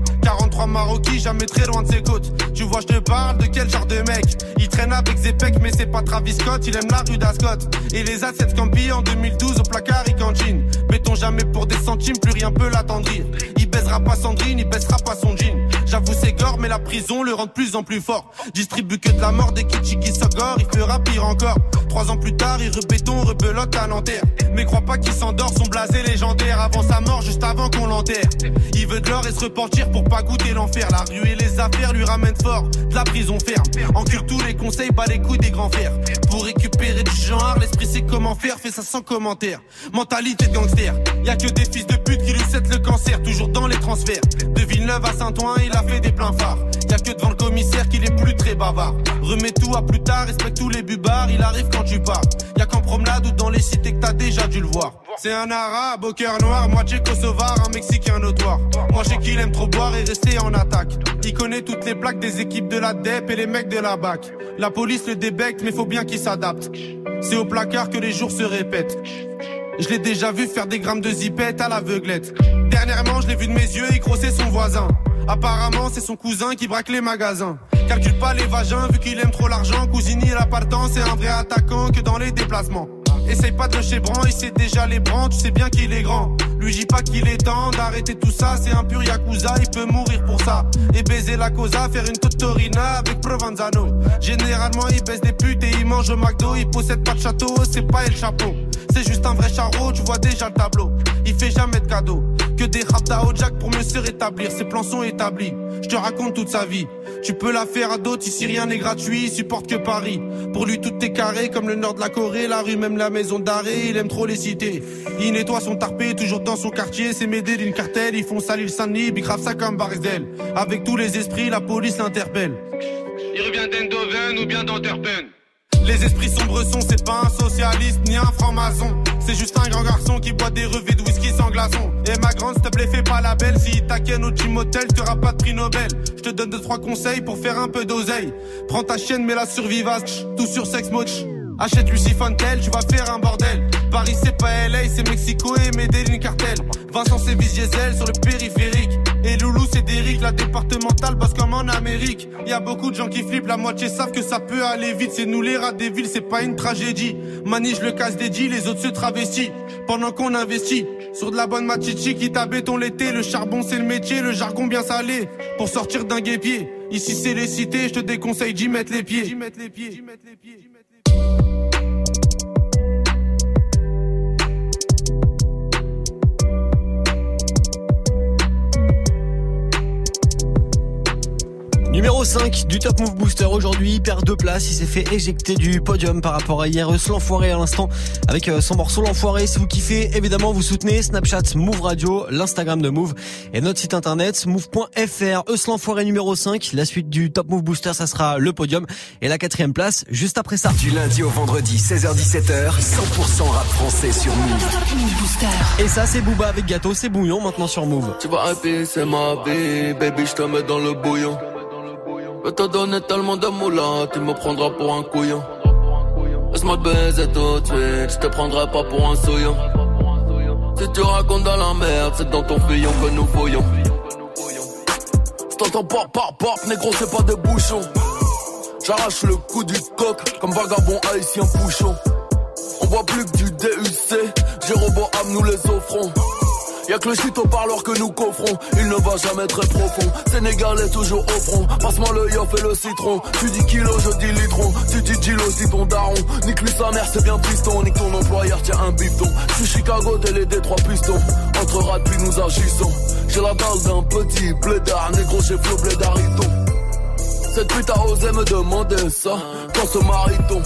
43 Maroquis, jamais très loin de ses côtes. Tu vois, je te parle de quel genre de mec? Il traîne avec Zepec, mais c'est pas Travis Scott. Il aime la rue d'Ascot. Et les assets Campi en 2012 au placard, il cantine. Béton jamais pour des centimes, plus rien peut l'attendrir. Il baisera pas Sandrine, il baissera pas son jean. J'avoue, c'est gore, mais la prison le rend de plus en plus fort. Distribue que de la mort des kitschis qui il fera pire encore. Trois ans plus tard, il rebéton, rebelote à Nanterre. Mais crois pas qu'il s'endort, son blasé légendaire avant sa mort, juste avant qu'on l'enterre. Il veut de l'or et se repentir pour pas goûter l'enfer. La rue et les affaires lui ramènent fort, de la prison ferme. Encure tous les conseils, bat les couilles des grands fers. Pour récupérer du genre, l'esprit sait comment faire, fait ça sans commentaire. Mentalité de gangster, y a que des fils de pute qui lui cèdent le cancer, toujours dans les transferts. De Villeneuve à Saint-Ouen, il a fait des pleins phares. Y a que devant le est plus très bavard. Remets tout à plus tard, respecte tous les bubards, il arrive quand tu pars. Y a qu'en promenade ou dans les cités que t'as déjà dû le voir. C'est un arabe au cœur noir, moitié kosovar, un mexicain notoire. Moi j'ai qu'il aime trop boire et rester en attaque. Il connaît toutes les plaques des équipes de la DEP et les mecs de la BAC. La police le débecte, mais faut bien qu'il s'adapte. C'est au placard que les jours se répètent. Je l'ai déjà vu faire des grammes de zipette à l'aveuglette. Dernièrement, je l'ai vu de mes yeux, il crossait son voisin. Apparemment, c'est son cousin qui braque les magasins. Calcule pas les vagins, vu qu'il aime trop l'argent. Cousini, l'appartement, c'est un vrai attaquant que dans les déplacements. Essaye pas de le bran, il sait déjà les brans, tu sais bien qu'il est grand. Lui dis pas qu'il est temps d'arrêter tout ça, c'est un pur yakuza, il peut mourir pour ça. Et baiser la cosa, faire une totorina avec Provenzano. Généralement, il baisse des putes et il mange au McDo, il possède pas de château, c'est pas El Chapeau. C'est juste un vrai charreau, tu vois déjà le tableau. Il fait jamais de cadeaux, que des raps au Jack pour mieux se rétablir, ses plans sont établis. Je te raconte toute sa vie. Tu peux la faire à d'autres, ici rien n'est gratuit, il supporte que Paris. Pour lui, tout est carré, comme le nord de la Corée, la rue, même la maison d'arrêt, il aime trop les cités. Il nettoie son tarpé, toujours dans son quartier, c'est m'aider d'une cartelle, ils font salir Saint-Denis, bicrave ça comme Barzel. Avec tous les esprits, la police l'interpelle. Il revient d'Endoven ou bien d'Anterpen. Les esprits sombres sont, c'est pas un socialiste ni un franc-maçon. C'est juste un grand garçon qui boit des revêts de whisky sans glaçon. Et ma grande, s'il te plaît, fais pas la belle. Si t'inquiète au gym hotel, t'auras pas de prix Nobel. Je te donne deux, trois conseils pour faire un peu d'oseille. Prends ta chienne, mais la survivace. Tout sur sex moch. Achète Lucie Fontel, tu vas faire un bordel. Paris c'est pas LA, c'est Mexico et Medellin cartel. Vincent c'est Diesel sur le périphérique. Et Loulou c'est Derrick, la départementale basse comme en Amérique. Y a beaucoup de gens qui flippent, la moitié savent que ça peut aller vite. C'est nous les rats des villes, c'est pas une tragédie. Manige le casse des les autres se travestissent. Pendant qu'on investit sur de la bonne machichi qui t'a béton l'été. Le charbon c'est le métier, le jargon bien salé. Pour sortir d'un guépier. Ici c'est les cités, je te déconseille d'y mettre les pieds. D'y mettre les pieds. D'y mettre les pieds. Numéro 5 du Top Move Booster aujourd'hui, il perd deux places, il s'est fait éjecter du podium par rapport à hier, l'enfoiré à l'instant avec euh, son morceau l'enfoiré. Si vous kiffez, évidemment vous soutenez Snapchat Move Radio, l'Instagram de Move et notre site internet move.fr. Eus l'enfoiré numéro 5, la suite du Top Move Booster ça sera le podium et la quatrième place juste après ça. Du lundi au vendredi 16h17h, 100% rap français sur Move. Et ça c'est Booba avec gâteau, c'est bouillon maintenant sur Move. Tu vas happy, c'est ma vie, baby, je te mets dans le bouillon. Je te donner tellement de moulin, tu me prendras pour un couillon. Laisse-moi baiser tout de suite, je te prendrai pas pour un souillon. Si tu racontes dans la merde, c'est dans ton fillon que nous voyons. T'entends pop, pop, pop, négro, c'est pas des bouchons. J'arrache le coup du coq, comme vagabond haïtien bouchon. On voit plus que du DUC, Jéroboam nous les offrons. Y'a que le shit au que nous coffrons. Il ne va jamais très profond. Sénégalais toujours au front. Passe-moi le yoff et le citron. Tu dis kilo, je dis litron. Tu dis kilo, dis ton daron. Nique lui sa mère, c'est bien piston. Nique ton employeur, tiens un bifton. Je suis Chicago, t'es les trois pistons. Entre rats puis nous agissons. J'ai la dalle d'un petit blédard. Négro, j'ai flot blédarito. Cette pute a osé me demander ça. Quand se marie-t-on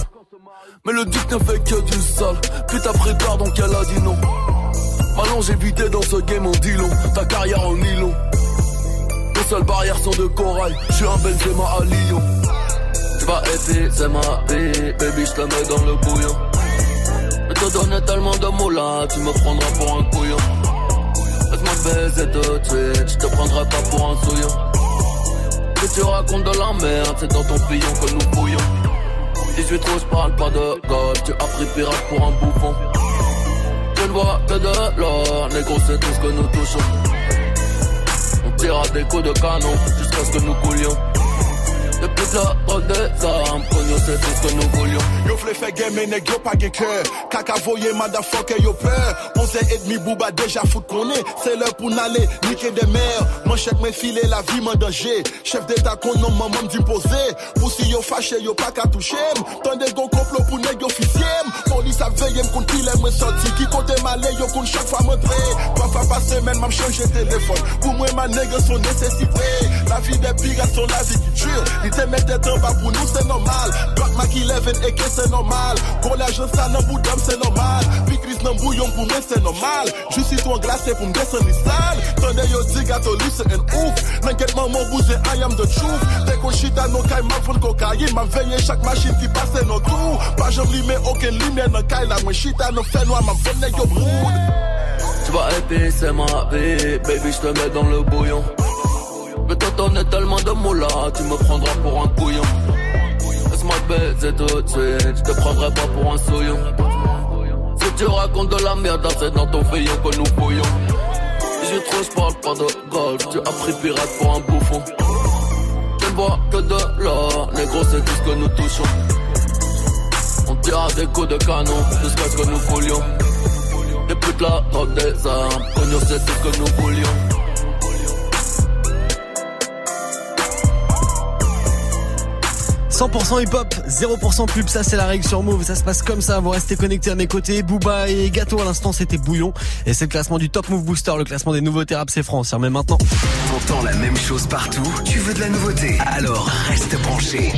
Mais le duc ne fait que du sale. Putain, prépare donc elle a dit non. Ma longévité dans ce game en dit long, ta carrière en nylon. Les seules barrières sont de corail, je suis un Benzema à Lyon. Tu vas aider, c'est ma vie, baby, je te mets dans le bouillon. Je te donner tellement de là, tu me prendras pour un couillon. Laisse-moi baiser de suite, je te prendrai pas pour un souillon. Si tu racontes de la merde, c'est dans ton fillon que nous bouillons. 18 rouges, parle pas de golf, tu as pris pirate pour un bouffon. Je ne vois que de l'or, négro c'est tout ce que nous touchons. On tirera des coups de canon jusqu'à ce que nous coulions. Depuis la drogue des armes, cognon c'est tout ce que nous voulions. Yo vle fait game et nèg yo pas gen cœur. Kaka voye motherfucker yo peur. 11 et demi bouba déjà fout qu'on est. C'est l'heure pour n'aller niquer des mères. Manchette me filer la vie m'en danger. Chef d'état qu'on nomme maman d'imposer. Pour si yo fâché yo pas qu'à toucher. Tandis gon complot pour nèg yo. Police a veillé m'kon pile moi sorti. Qui compte malé yo kon chaque fois montré. Trois fois par m'a changé téléphone. Pour moi ma nègre sont nécessité. La vie des pirates sont la vie qui. Ils te mettent en bas pour nous c'est normal. Block Mac 11 et que c'est normal. Collège ça nan bout d'homme c'est normal. Puis Chris nan bouillon pour moi c'est normal. Toi glacé pour me descendre les salles. Tandis yo gâteau lui c'est un ouf. N'inquiète maman bousé I am the truth. Dès qu'on shit à nos cailles m'a fond cocaïne. M'a veillé chaque machine qui passe nos tours. Pas j'en limé aucune lumière dans caille là. Moi shit à nos fait noir m'a fait yo mood. Tu vas épée, c'est ma vie, baby, je te mets dans le bouillon. Je te donner tellement de mots là, tu me prendras pour un couillon. Laisse-moi baiser tout de suite, je te prendrai pas pour un souillon. Si tu racontes de la merde, c'est dans ton fillon que nous bouillons. J'ai trop, je parle pas de golf, tu as pris pirate pour un bouffon. Je ne vois que de l'or, négro, c'est tout ce que nous touchons. On tira des coups de canon, jusqu'à ce que nous foulions. Des putes là, drogue des armes, cognon, c'est tout ce que nous voulions. 100% hip-hop, 0% pub, ça c'est la règle sur Move, ça se passe comme ça, vous restez connectés à mes côtés, Booba et Gâteau à l'instant c'était Bouillon, et c'est le classement du Top Move Booster, le classement des nouveautés rap c'est France, mais maintenant. T'entends la même chose partout, tu veux de la nouveauté, alors reste branché.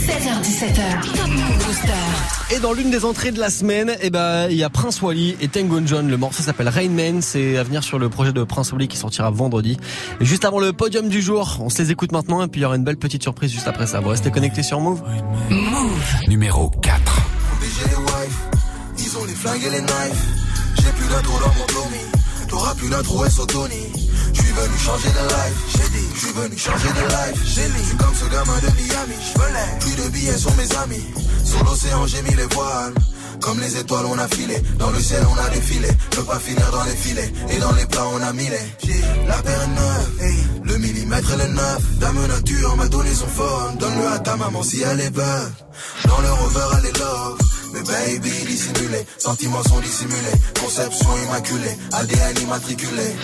16h17h, Top Move Booster. Et dans l'une des entrées de la semaine, eh ben, il y a Prince Wally et Tango John. Le morceau s'appelle Rain Man. C'est à venir sur le projet de Prince Wally qui sortira vendredi. Et juste avant le podium du jour, on se les écoute maintenant et puis il y aura une belle petite surprise juste après ça. Vous restez connectés sur Move. Move. Numéro 4. Protéger les wives, ils ont les flingues et les knives. J'ai plus d'intro dans mon Tommy, t'auras plus d'intro et Tony. Suis venu changer de life, j'ai dit, je suis venu changer de life. J'ai mis, je suis comme ce gamin de Miami, je Plus de billets sur mes amis, sur l'océan j'ai mis les voiles. Comme les étoiles on a filé, dans le ciel on a défilé. Ne pas finir dans les filets, et dans les plats on a mis les La paire neuve, le millimètre le neuf Dame nature m'a donné son phone Donne-le à ta maman si elle est bonne. Dans le rover elle est love. Mais baby dissimulé, sentiments sont dissimulés. Conception immaculée, ADN immatriculé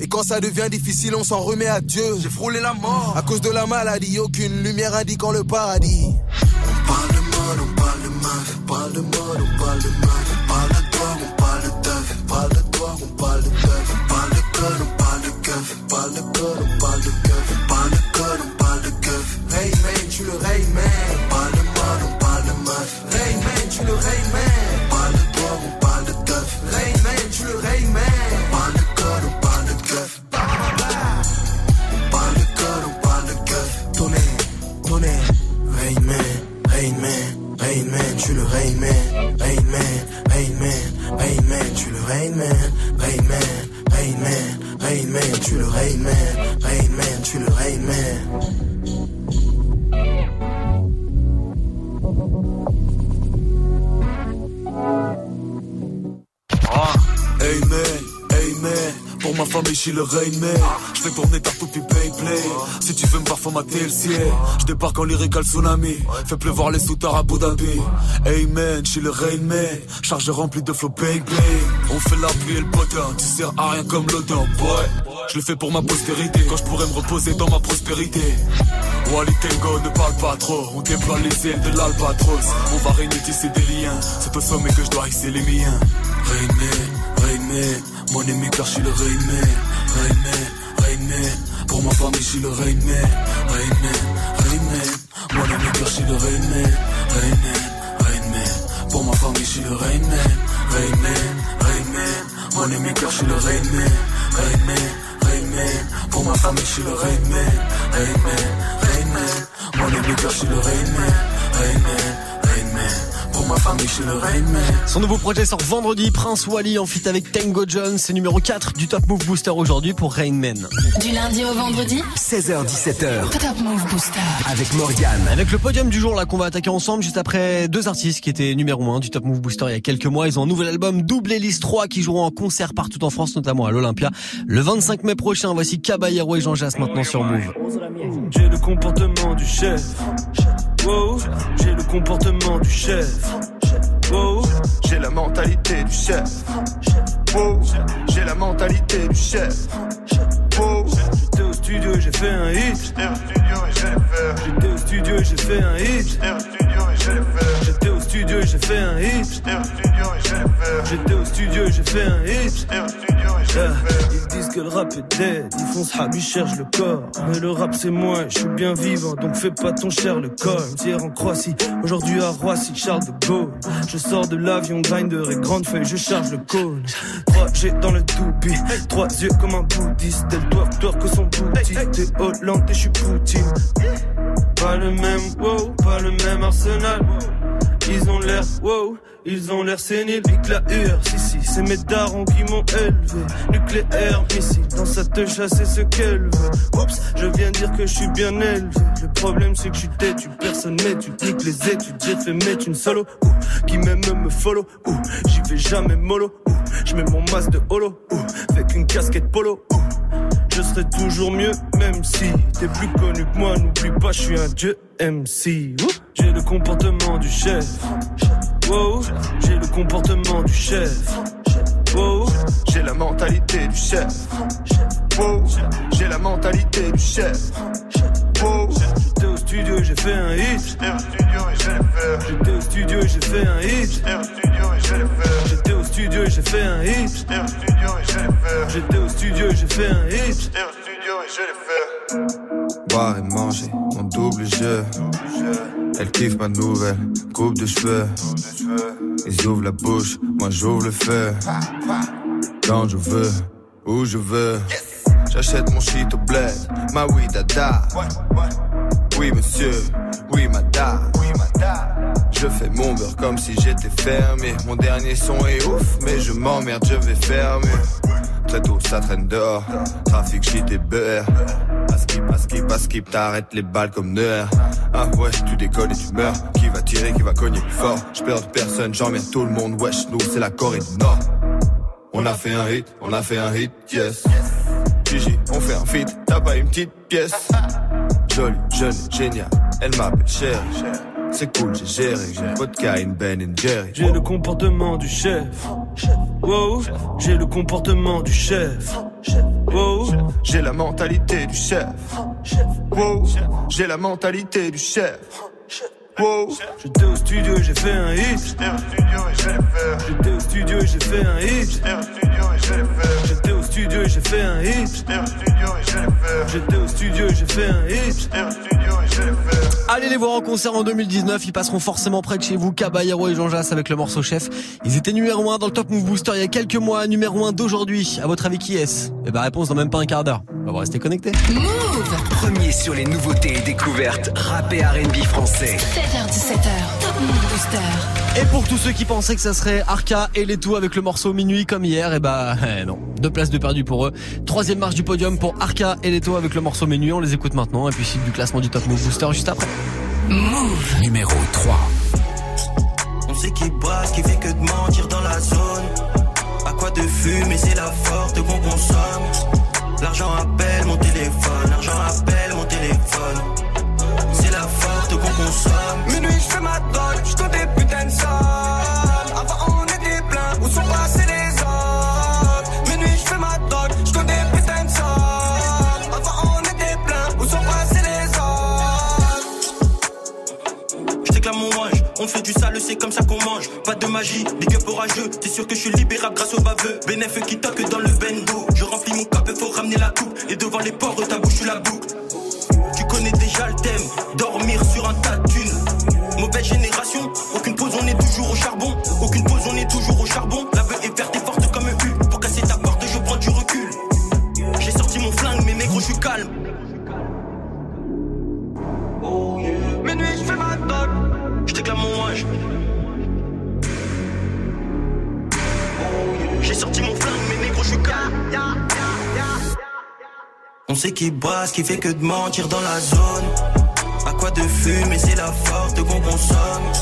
et quand ça devient difficile, on s'en remet à Dieu. J'ai frôlé la mort. À cause de la maladie, aucune lumière indiquant le paradis. On parle de mode, on parle de meuf. On parle de mode, on parle de meuf. On parle de drogue, on parle ciel Je débarque en lyrical tsunami. Fais pleuvoir les soutards à Abu Dhabi. Hey man, je suis le Rain Charge remplie de flow bang bang. On fait la pluie et le potin. Tu sers à rien comme l'odeur boy. Je le fais pour ma postérité. Quand je pourrais me reposer dans ma prospérité. Wally Tango ne parle pas trop. On déploie les ailes de l'albatros. On va régner tisser des liens. C'est au sommet que je dois hisser les miens. Rain Man, Mon ami car je suis le Rain Man Pour ma famille je suis le Rain Man Rain Man Mon ami car je suis le Rain Man Pour ma famille je suis le Rain Man Rain car je suis le Rain Man Rain Pour ma famille je suis le Rain Man Rain Man, car je suis le Rain Man, Rain Man Pour ma famille je suis le Rain Man Son nouveau projet sort vendredi, Prince Wally en feat avec Tango Jones, c'est numéro 4 du Top Move Booster aujourd'hui pour Rain Man. Du lundi au vendredi 16h17h Top Move Booster. avec Morgane. Avec le podium du jour là qu'on va attaquer ensemble juste après deux artistes qui étaient numéro 1 du Top Move Booster il y a quelques mois. Ils ont un nouvel album Double Hélice 3 qui joueront en concert partout en France, notamment à l'Olympia. Le 25 mai prochain, voici Caballero et Jean Jass maintenant sur Move. J'ai le comportement du chef. Wow, j'ai le comportement du chef. Wow, J'ai la mentalité du chef. Wow. J'ai la mentalité du chef. Wow. j'étais au studio, j'ai fait un hit. J'étais au studio et j'ai fait le faire. J'étais au studio, j'ai fait un hit. J'étais au studio et j'ai fait un hit. J'étais au studio, j'ai fait un hit. Yeah. Ils disent que le rap est dead, ils font ce rap, ils cherchent le corps. Mais le rap c'est moi, je suis bien vivant, donc fais pas ton cher le col. Hier en Croatie, aujourd'hui à Roissy, Charles de Gaulle. Je sors de l'avion, grinder et grande feuille, je charge le col. 3G dans le toupie, trois yeux comme un bouddhiste. Elle doit toi que son boutique. T'es Hollande et je suis Poutine. Pas le même wow, pas le même arsenal. Ils ont l'air wow, ils ont l'air séniles, nique la hur. Si, si, c'est mes darons qui m'ont élevé. Nucléaire, missile, dans sa te c'est ce qu'elle veut. Oups, je viens dire que je suis bien élevé. Le problème c'est que je suis têtu, personne tu nique les études. J'ai fait mettre une solo, ouh, qui même me follow, ouh, j'y vais jamais mollo, ouh, je mets mon masque de holo, ouh, avec une casquette polo, ouh. Je serai toujours mieux, même si t'es plus connu que moi. N'oublie pas, je suis un dieu MC. J'ai le comportement du chef. Wow, j'ai le comportement du chef. Wow, J'ai la mentalité du chef. Wow. J'ai la mentalité du chef. Wow. j'étais au studio, j'ai fait un hit. J'étais au studio et j'ai fait le faire. J'étais au studio, j'ai fait un hit. J'étais au studio et j'ai fait un hit. J'étais au studio, j'ai fait un hit. J'étais au studio et j'ai le faire. Boire et manger, mon double jeu. Elle kiffe ma nouvelle coupe de cheveux. Ils ouvrent la bouche, moi j'ouvre le feu. Quand je veux, où je veux. J'achète mon shit au bled, ma weed dada. Oui monsieur, oui madame. Oui madame. Je fais mon beurre comme si j'étais fermé. Mon dernier son est ouf, mais je m'emmerde, je vais fermer. Très tôt, ça traîne dehors. Trafic, shit et beurre. À skip, à skip, skip, t'arrêtes les balles comme Neuer. Ah ouais, tu décolles et tu meurs. Qui va tirer, qui va cogner plus fort? Je perds de personne, j'emmerde tout le monde. Wesh, nous, c'est la Corée du Nord. On a fait un hit, on a fait un hit, yes. Gigi, on fait un feat, t'as pas une petite pièce. Jolie, jeune, génial, elle m'appelle chérie. C'est cool, j'ai géré. Vodka, une Ben, Jerry. J'ai le comportement du chef. Wow, j'ai le comportement du chef. Wow, j'ai la mentalité du chef. Wow, j'ai la mentalité du chef. Wow. J'étais au studio et j'ai fait un hit. J'étais au studio et j'ai fait un hit. J'étais au studio et j'ai fait un hit. J'étais au studio et j'ai fait un hit. Allez les voir en concert en 2019, ils passeront forcément près de chez vous, Caballero et Jean Jass avec le morceau chef. Ils étaient numéro 1 dans le Top Move Booster il y a quelques mois, numéro 1 d'aujourd'hui. À votre avis qui est-ce? Eh ben réponse dans même pas un quart d'heure. On va rester connecté. Move Premier sur les nouveautés et découvertes rap et R&B français. 7h17h, Top Move Booster. Et pour tous ceux qui pensaient que ça serait Arca et les tout avec le morceau Minuit comme hier, eh bah (laughs) eh non, deux places de perdu pour eux. Troisième marche du podium pour Arca et les tout avec le morceau Minuit, on les écoute maintenant et puis suite du classement du Top Move Booster juste après. Move Numéro 3. Magie, big up orageux. T'es sûr que je suis libérable grâce au baveux. Bénéf qui toque dans le bendo. Je remplis mon cap, faut ramener la coupe. Et devant les ports, sait qui brasse, qui fait que de mentir dans la zone. À quoi de fumer, c'est la forte qu'on consomme.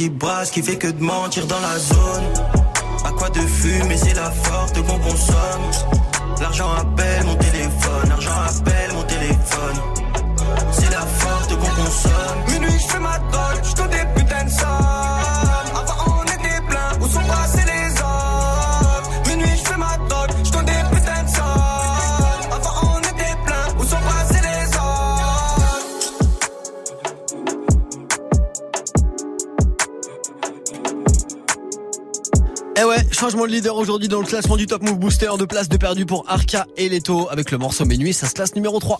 Qui brasse, qui fait que de mentir dans la zone. À quoi de fumer, c'est la forte qu'on consomme. L'argent appelle mon changement de leader aujourd'hui dans le classement du Top Move Booster, de place de perdu pour Arca et Leto avec le morceau Minuit, ça se classe numéro 3.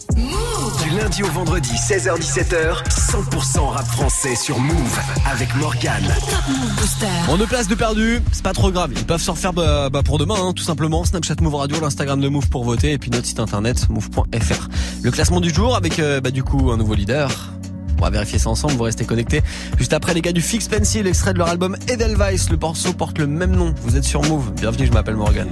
Du lundi au vendredi, 16h17h, 100% rap français sur Move avec Morgane. Top Move Booster. En deux places de perdu, c'est pas trop grave. Ils peuvent se refaire bah, bah, pour demain, hein, tout simplement. Snapchat Move Radio, l'Instagram de Move pour voter, et puis notre site internet move.fr. Le classement du jour avec euh, bah, du coup un nouveau leader. On va vérifier ça ensemble, vous restez connectés. Juste après les gars du Fix Pencil, extrait de leur album Edelweiss, le morceau porte le même nom. Vous êtes sur Move, bienvenue, je m'appelle Morgan.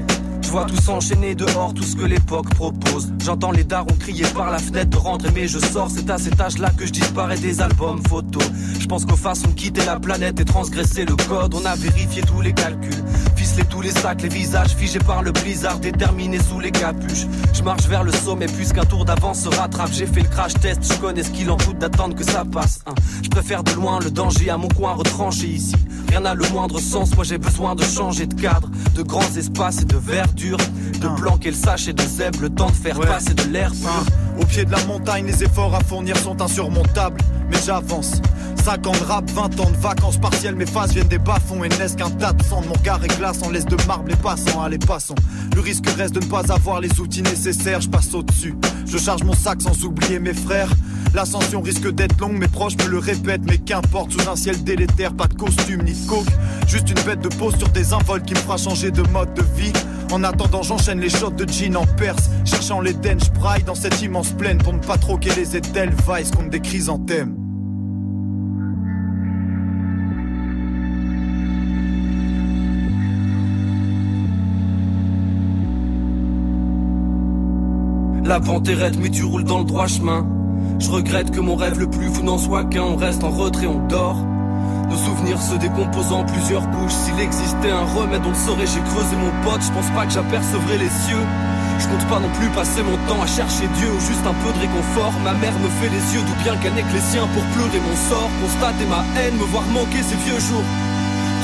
Je vois tout s'enchaîner dehors, tout ce que l'époque propose. J'entends les darons crier par la fenêtre de rentrer, mais je sors. C'est à cet âge-là que je disparais des albums photos. Je pense qu'aux façons de quitter la planète et transgresser le code, on a vérifié tous les calculs. Ficelé tous les sacs, les visages figés par le blizzard, déterminés sous les capuches. Je marche vers le sommet, puisqu'un tour d'avance se rattrape. J'ai fait le crash test, je connais ce qu'il en coûte d'attendre que ça passe. Je préfère de loin le danger à mon coin retranché ici. Rien n'a le moindre sens, moi j'ai besoin de changer de cadre, de grands espaces et de verdure, de planquer le sachet de zèbre, le temps de faire passer de l'air pur. Au pied de la montagne, les efforts à fournir sont insurmontables, mais j'avance. 5 ans de rap, 20 ans de vacances partielles, mes phases viennent des bas-fonds et naissent qu'un tas de sang. Mon regard est glace, on laisse de marbre les passants, allez passons. Le risque reste de ne pas avoir les outils nécessaires, je passe au-dessus. Je charge mon sac sans oublier mes frères. L'ascension risque d'être longue, mes proches me le répètent, mais qu'importe, sous un ciel délétère, pas de costume ni de coke. Juste une bête de pause sur des invols qui me fera changer de mode de vie. En attendant, j'enchaîne les shots de jean en perse, cherchant les dents, braille dans cette immense plaine pour ne pas troquer les Edelweiss contre des chrysanthèmes. La mais tu roules dans le droit chemin. Je regrette que mon rêve le plus fou n'en soit qu'un. On reste en retrait, on dort. Nos souvenirs se décomposent en plusieurs couches. S'il existait un remède, on le saurait. J'ai creusé mon pote, je pense pas que j'apercevrai les cieux. Je compte pas non plus passer mon temps à chercher Dieu ou juste un peu de réconfort. Ma mère me fait les yeux, d'où bien qu'elle les siens pour pleurer mon sort. Constater ma haine, me voir manquer ces vieux jours.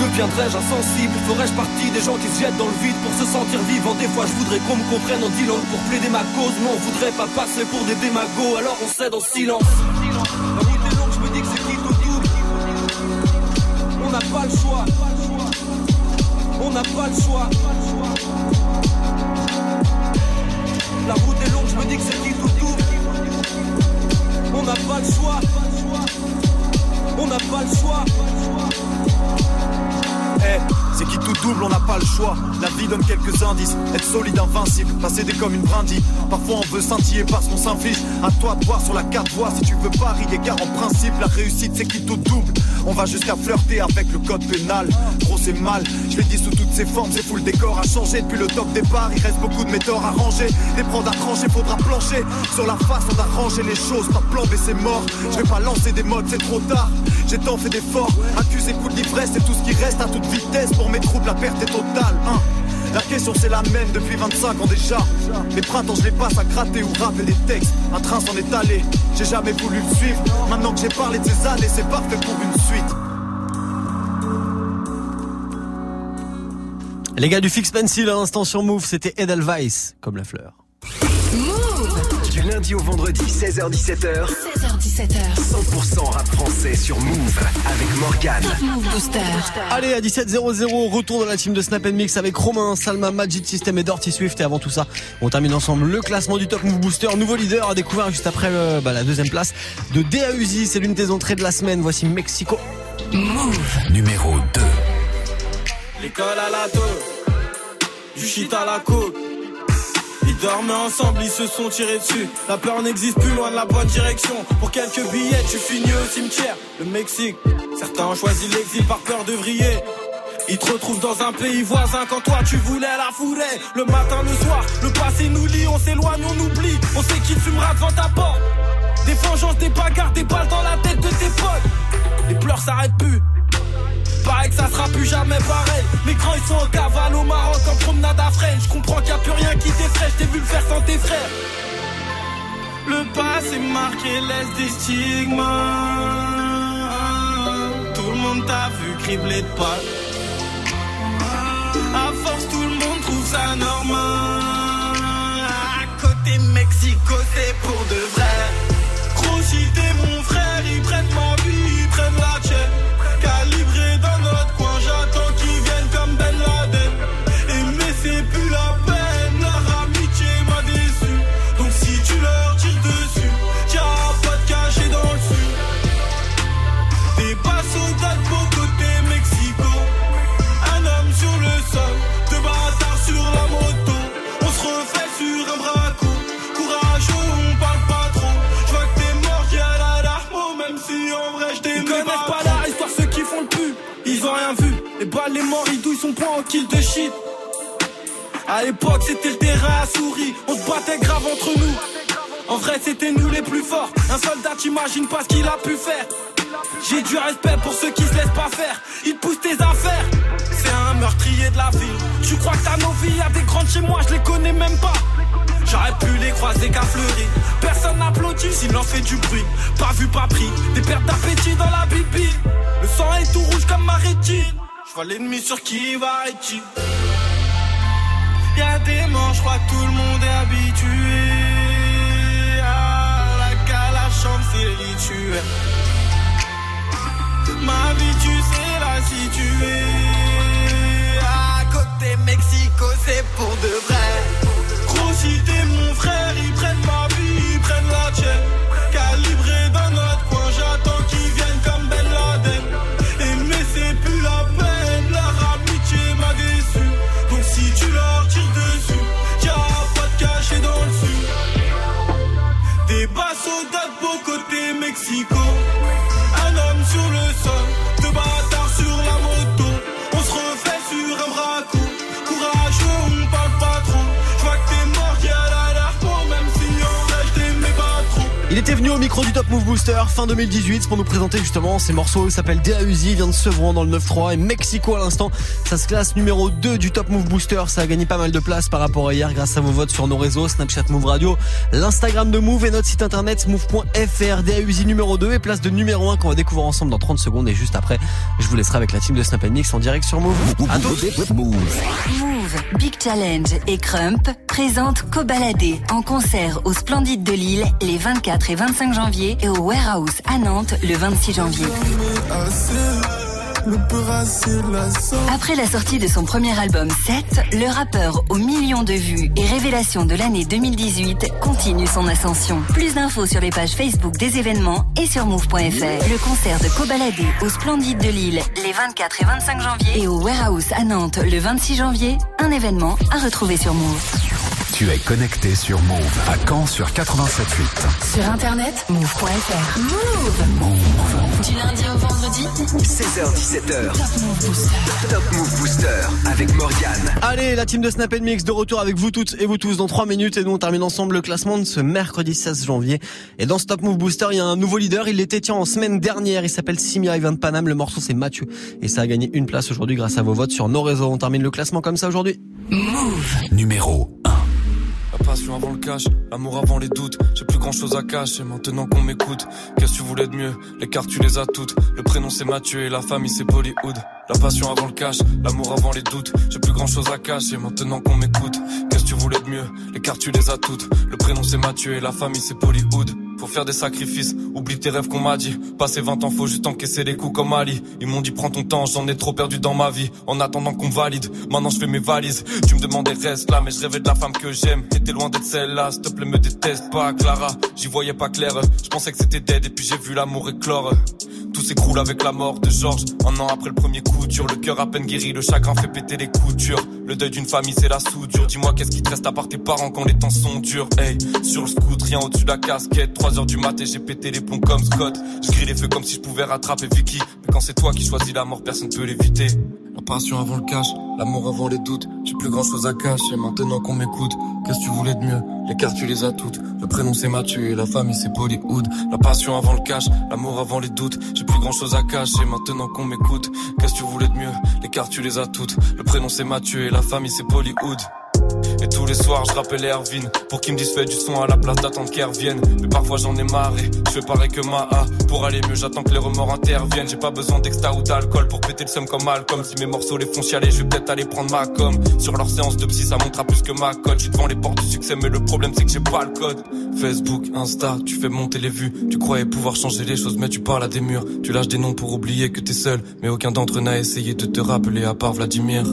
Deviendrais-je insensible? Ferais-je partie des gens qui se jettent dans le vide pour se sentir vivant Des fois je voudrais qu'on me comprenne en langues pour plaider ma cause Mais on voudrait pas passer pour des démagos. Alors on cède en silence. La route est longue, je me dis que c'est qui tout On n'a pas le choix. On n'a pas le choix. La route est longue, je me dis que c'est qui tout On n'a pas le choix. On n'a pas le choix C'est qui tout double, on n'a pas le choix. La vie donne quelques indices, être solide, invincible, passer des comme une brindille. Parfois on veut scintiller parce qu'on s'inflige. À toi de voir sur la carte voix si tu veux parier, car en principe la réussite c'est qui tout double. On va jusqu'à flirter avec le code pénal. Gros c'est mal, je l'ai dit sous toutes ses formes, c'est fou le décor a changé depuis le top départ. Il reste beaucoup de méthodes à ranger, des prendre à trancher, faudra plancher. Sur la face on a rangé les choses, pas plan B c'est mort. Je vais pas lancer des modes, c'est trop tard. J'ai tant fait d'efforts, accusé coup de l'ivresse, c'est tout ce qui reste à toute vitesse. Pour mes troubles, la perte est totale. hein. La question c'est la même depuis 25 ans déjà. Les printemps je les passe à gratter ou rapper des textes. Un train s'en est allé, j'ai jamais voulu le suivre. Maintenant que j'ai parlé de ces années, c'est parfait pour une suite. Les gars du Fix Pencil à l'instant sur Move, c'était Edelweiss, comme la fleur. Du lundi au vendredi, 16h17h. 16h17h. 100% rap français sur Move avec Morgan. Top Move Booster. Allez, à 17h00, retour dans la team de Snap Mix avec Romain, Salma, Magic System et Dirty Swift. Et avant tout ça, on termine ensemble le classement du Top Move Booster. Nouveau leader à découvrir juste après euh, bah, la deuxième place de DAUZI. C'est l'une des entrées de la semaine. Voici Mexico. Move. Numéro 2. L'école à la dos, du shit à la côte. Dormaient ensemble, ils se sont tirés dessus. La peur n'existe plus loin de la bonne direction. Pour quelques billets, tu finis au cimetière. Le Mexique, certains ont choisi l'exil par peur de vriller. Ils te retrouvent dans un pays voisin quand toi tu voulais la fourrer. Le matin, le soir, le passé nous lie, on s'éloigne, on oublie. On sait qui fumera devant ta porte. Des vengeances, des bagarres, des balles dans la tête de tes potes. Les pleurs s'arrêtent plus. Pareil que ça sera plus jamais pareil. Les grands ils sont au Fresnes. Je comprends qu'il n'y a plus rien qui t'effraie, je t'ai vu le faire sans tes frères. Le passé marqué laisse des stigmas. Tout le monde t'a vu cribler de pas. À force, tout le monde trouve ça normal. À côté Mexico, c'est pour de vrai. Gros, mon frère, ils prennent ma vie, ils prennent la tienne. Au kill de shit. À l'époque, c'était le terrain à souris. On se battait grave entre nous. En vrai, c'était nous les plus forts. Un soldat, t'imagines pas ce qu'il a pu faire. J'ai du respect pour ceux qui se laissent pas faire. Ils poussent tes affaires. C'est un meurtrier de la ville. Tu crois que t'as nos vies, y'a des grandes chez moi, je les connais même pas. J'aurais pu les croiser qu'à fleurir. Personne n'applaudit s'il en fait du bruit. Pas vu, pas pris. Des pertes d'appétit dans la bibi. Le sang est tout rouge comme ma rétine. Vois l'ennemi sur qui va être Y'a des morts, je crois que tout le monde est habitué. À la calachante, c'est rituel. Ma vie, tu sais la situer. À côté Mexico, c'est pour de vrai. Gros, si t'es mon frère, ils prennent ma vie, ils prennent la tienne. Fin 2018 pour nous présenter justement ces morceaux. Il s'appelle il vient de Sevran dans le 9-3 et Mexico à l'instant. Ça se classe numéro 2 du Top Move Booster. Ça a gagné pas mal de place par rapport à hier grâce à vos votes sur nos réseaux, Snapchat Move Radio, l'Instagram de Move et notre site internet move.fr. DAUZI numéro 2 et place de numéro 1 qu'on va découvrir ensemble dans 30 secondes. Et juste après, je vous laisserai avec la team de Snap Mix en direct sur Move. À tous. Move, Big Challenge et Crump présentent Cobaladé en concert au Splendide de Lille les 24 et 25 janvier et au Warehouse à Nantes le 26 janvier. Après la sortie de son premier album 7, le rappeur aux millions de vues et révélation de l'année 2018 continue son ascension. Plus d'infos sur les pages Facebook des événements et sur move.fr. Le concert de Cobaladé au Splendide de Lille les 24 et 25 janvier et au Warehouse à Nantes le 26 janvier, un événement à retrouver sur Move. Tu es connecté sur Move à Caen sur 87.8. Sur internet, move.fr. Move. Du lundi au vendredi. 16h17h. Top Move Booster avec Morgane. Allez, la team de Snap Mix de retour avec vous toutes et vous tous dans 3 minutes et nous on termine ensemble le classement de ce mercredi 16 janvier. Et dans ce Top Move Booster, il y a un nouveau leader, il l'était tiens en semaine dernière, il s'appelle Simia, il vient de Paname, le morceau c'est Mathieu et ça a gagné une place aujourd'hui grâce à vos votes sur nos réseaux. On termine le classement comme ça aujourd'hui. Move. Numéro 1. La passion avant le cash, l'amour avant les doutes. J'ai plus grand chose à cacher maintenant qu'on m'écoute. Qu'est-ce que tu voulais de mieux? Les cartes tu les as toutes. Le prénom c'est Mathieu et la famille c'est Bollywood. La passion avant le cash, l'amour avant les doutes. J'ai plus grand chose à cacher maintenant qu'on m'écoute. Qu'est-ce que tu voulais de mieux? Les cartes tu les as toutes. Le prénom c'est Mathieu et la famille c'est Bollywood. Faut faire des sacrifices, oublie tes rêves qu'on m'a dit. Passer 20 ans, faut juste encaisser les coups comme Ali. Ils m'ont dit prends ton temps, j'en ai trop perdu dans ma vie. En attendant qu'on valide, maintenant je fais mes valises. Tu me demandais reste là, mais je rêvais de la femme que j'aime. T'étais loin d'être celle-là, s'il te plaît me déteste pas, Clara. J'y voyais pas clair, je pensais que c'était dead et puis j'ai vu l'amour éclore. Tout s'écroule avec la mort de Georges. Un an après le premier coup dur, le cœur à peine guéri, le chagrin fait péter les coutures. Le deuil d'une famille, c'est la soudure. Dis-moi, qu'est-ce qui te reste à part tes parents quand les temps sont durs? Hey, sur le scoot, rien au-dessus de la casquette. 3 heures du mat et j'ai pété les plombs comme Scott. Je crie les feux comme si je pouvais rattraper Vicky. Mais quand c'est toi qui choisis la mort, personne peut l'éviter. La passion avant le cash, l'amour avant les doutes. J'ai plus grand chose à cacher maintenant qu'on m'écoute. Qu'est-ce que tu voulais de mieux? Les cartes tu les as toutes. Le prénom c'est Mathieu et la famille c'est Bollywood. La passion avant le cash, l'amour avant les doutes. J'ai plus grand chose à cacher maintenant qu'on m'écoute. Qu'est-ce que tu voulais de mieux? Les cartes tu les as toutes. Le prénom c'est Mathieu et la famille c'est Bollywood. Et tous les soirs, je rappelle Erwin pour qu'il me dise fais du son à la place d'attendre qu'elle revienne. Mais parfois j'en ai marre, je fais pareil que ma A. Pour aller mieux, j'attends que les remords interviennent. J'ai pas besoin d'extra ou d'alcool pour péter le seum comme Malcolm. Si mes morceaux les font chialer, je vais peut-être aller prendre ma com. Sur leur séance de psy, ça montrera plus que ma cote. J'suis devant les portes du succès, mais le problème c'est que j'ai pas le code. Facebook, Insta, tu fais monter les vues. Tu croyais pouvoir changer les choses, mais tu parles à des murs. Tu lâches des noms pour oublier que t'es seul. Mais aucun d'entre eux n'a essayé de te rappeler à part Vladimir.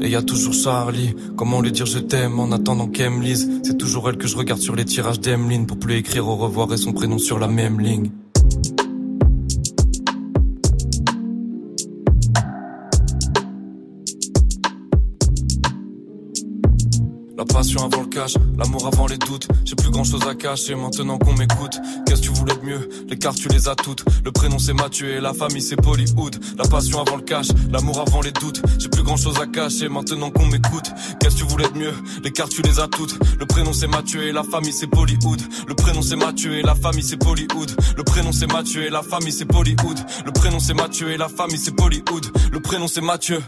Et y a toujours Charlie, comment lui dire je t'aime en attendant qu'elle C'est toujours elle que je regarde sur les tirages d'Emeline Pour plus écrire au revoir et son prénom sur la même ligne passion avant le cash, l'amour avant les doutes. J'ai plus grand chose à cacher maintenant qu'on m'écoute. Qu'est-ce que tu voulais de mieux? Les cartes tu les as toutes. Le prénom c'est Mathieu et la famille c'est Bollywood. La passion avant le cash, l'amour avant les doutes. J'ai plus grand chose à cacher maintenant qu'on m'écoute. Qu'est-ce que tu voulais de mieux? Les cartes tu les as toutes. Le prénom c'est Mathieu et la famille c'est Bollywood. Le prénom c'est Mathieu et la famille c'est Bollywood. Le prénom c'est Mathieu et la famille c'est Bollywood. Le prénom c'est Mathieu et la famille c'est Bollywood. Le prénom c'est Mathieu.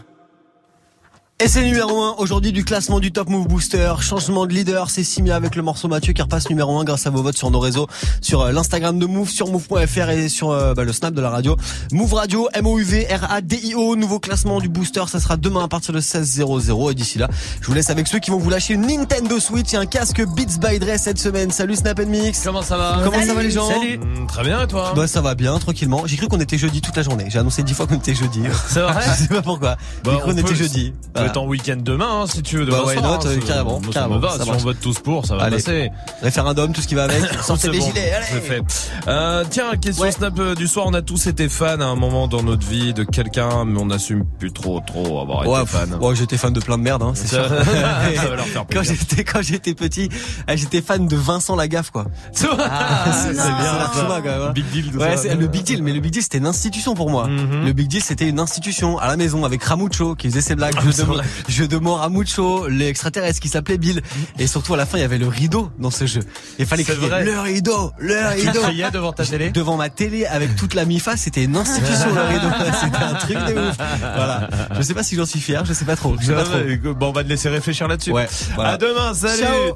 Et c'est numéro 1 aujourd'hui du classement du Top Move Booster. Changement de leader, c'est Simia avec le morceau Mathieu qui repasse numéro 1 grâce à vos votes sur nos réseaux, sur euh, l'Instagram de Move, sur Move.fr et sur euh, bah, le Snap de la radio. Move Radio, M-O-U-V-R-A-D-I-O, nouveau classement du Booster, ça sera demain à partir de 16.00 et d'ici là, je vous laisse avec ceux qui vont vous lâcher une Nintendo Switch et un casque Beats by Dre cette semaine. Salut Snap Mix. Comment ça va? Comment ça va les gens? Salut. Mm, très bien et toi? Bah ça va bien, tranquillement. J'ai cru qu'on était jeudi toute la journée. J'ai annoncé dix fois qu'on était jeudi. C'est vrai? (laughs) Je sais pas pourquoi. Bah, J'ai cru qu'on on était jeudi. Voilà. Être en week-end demain hein, si tu veux. Bah demain ouais, soir, note, hein, euh, ça- carrément, ça carrément, me va. ça si on vote tous pour, ça va Allez. passer. Référendum, tout ce qui va avec. (laughs) Sortez C'est les gilets, allez. c'est fait. Euh, tiens, question Snap euh, du soir. On a tous été fans à un moment dans notre vie de quelqu'un, mais on n'assume plus trop, trop avoir Ouais, été fan. ouais, j'étais fan de plein de merde, hein, c'est sûr. ça (laughs) va leur (laughs) faire quand j'étais quand j'étais petit, eh, j'étais fan de Vincent Lagaffe, quoi. Ah, c'est bien. hein. Big deal. Ouais, le Big Deal, mais le Big Deal c'était une institution pour moi. Le Big Deal c'était une institution à la maison avec Ramucho qui faisait ses blagues, (laughs) jeu, de, de mots Ramucho, l'extraterrestre qui s'appelait Bill, et surtout à la fin il y avait le rideau dans ce jeu. Il fallait crier vrai. le rideau, le rideau. devant ta télé Devant ma télé avec toute la mi-fa, c'était une institution le rideau. (laughs) C'était un truc de ouf. Voilà. Je sais pas si j'en suis fier, je sais pas trop. Je sais pas trop. Bon, on va te laisser réfléchir là-dessus. Ouais, voilà. À demain, salut. Ciao.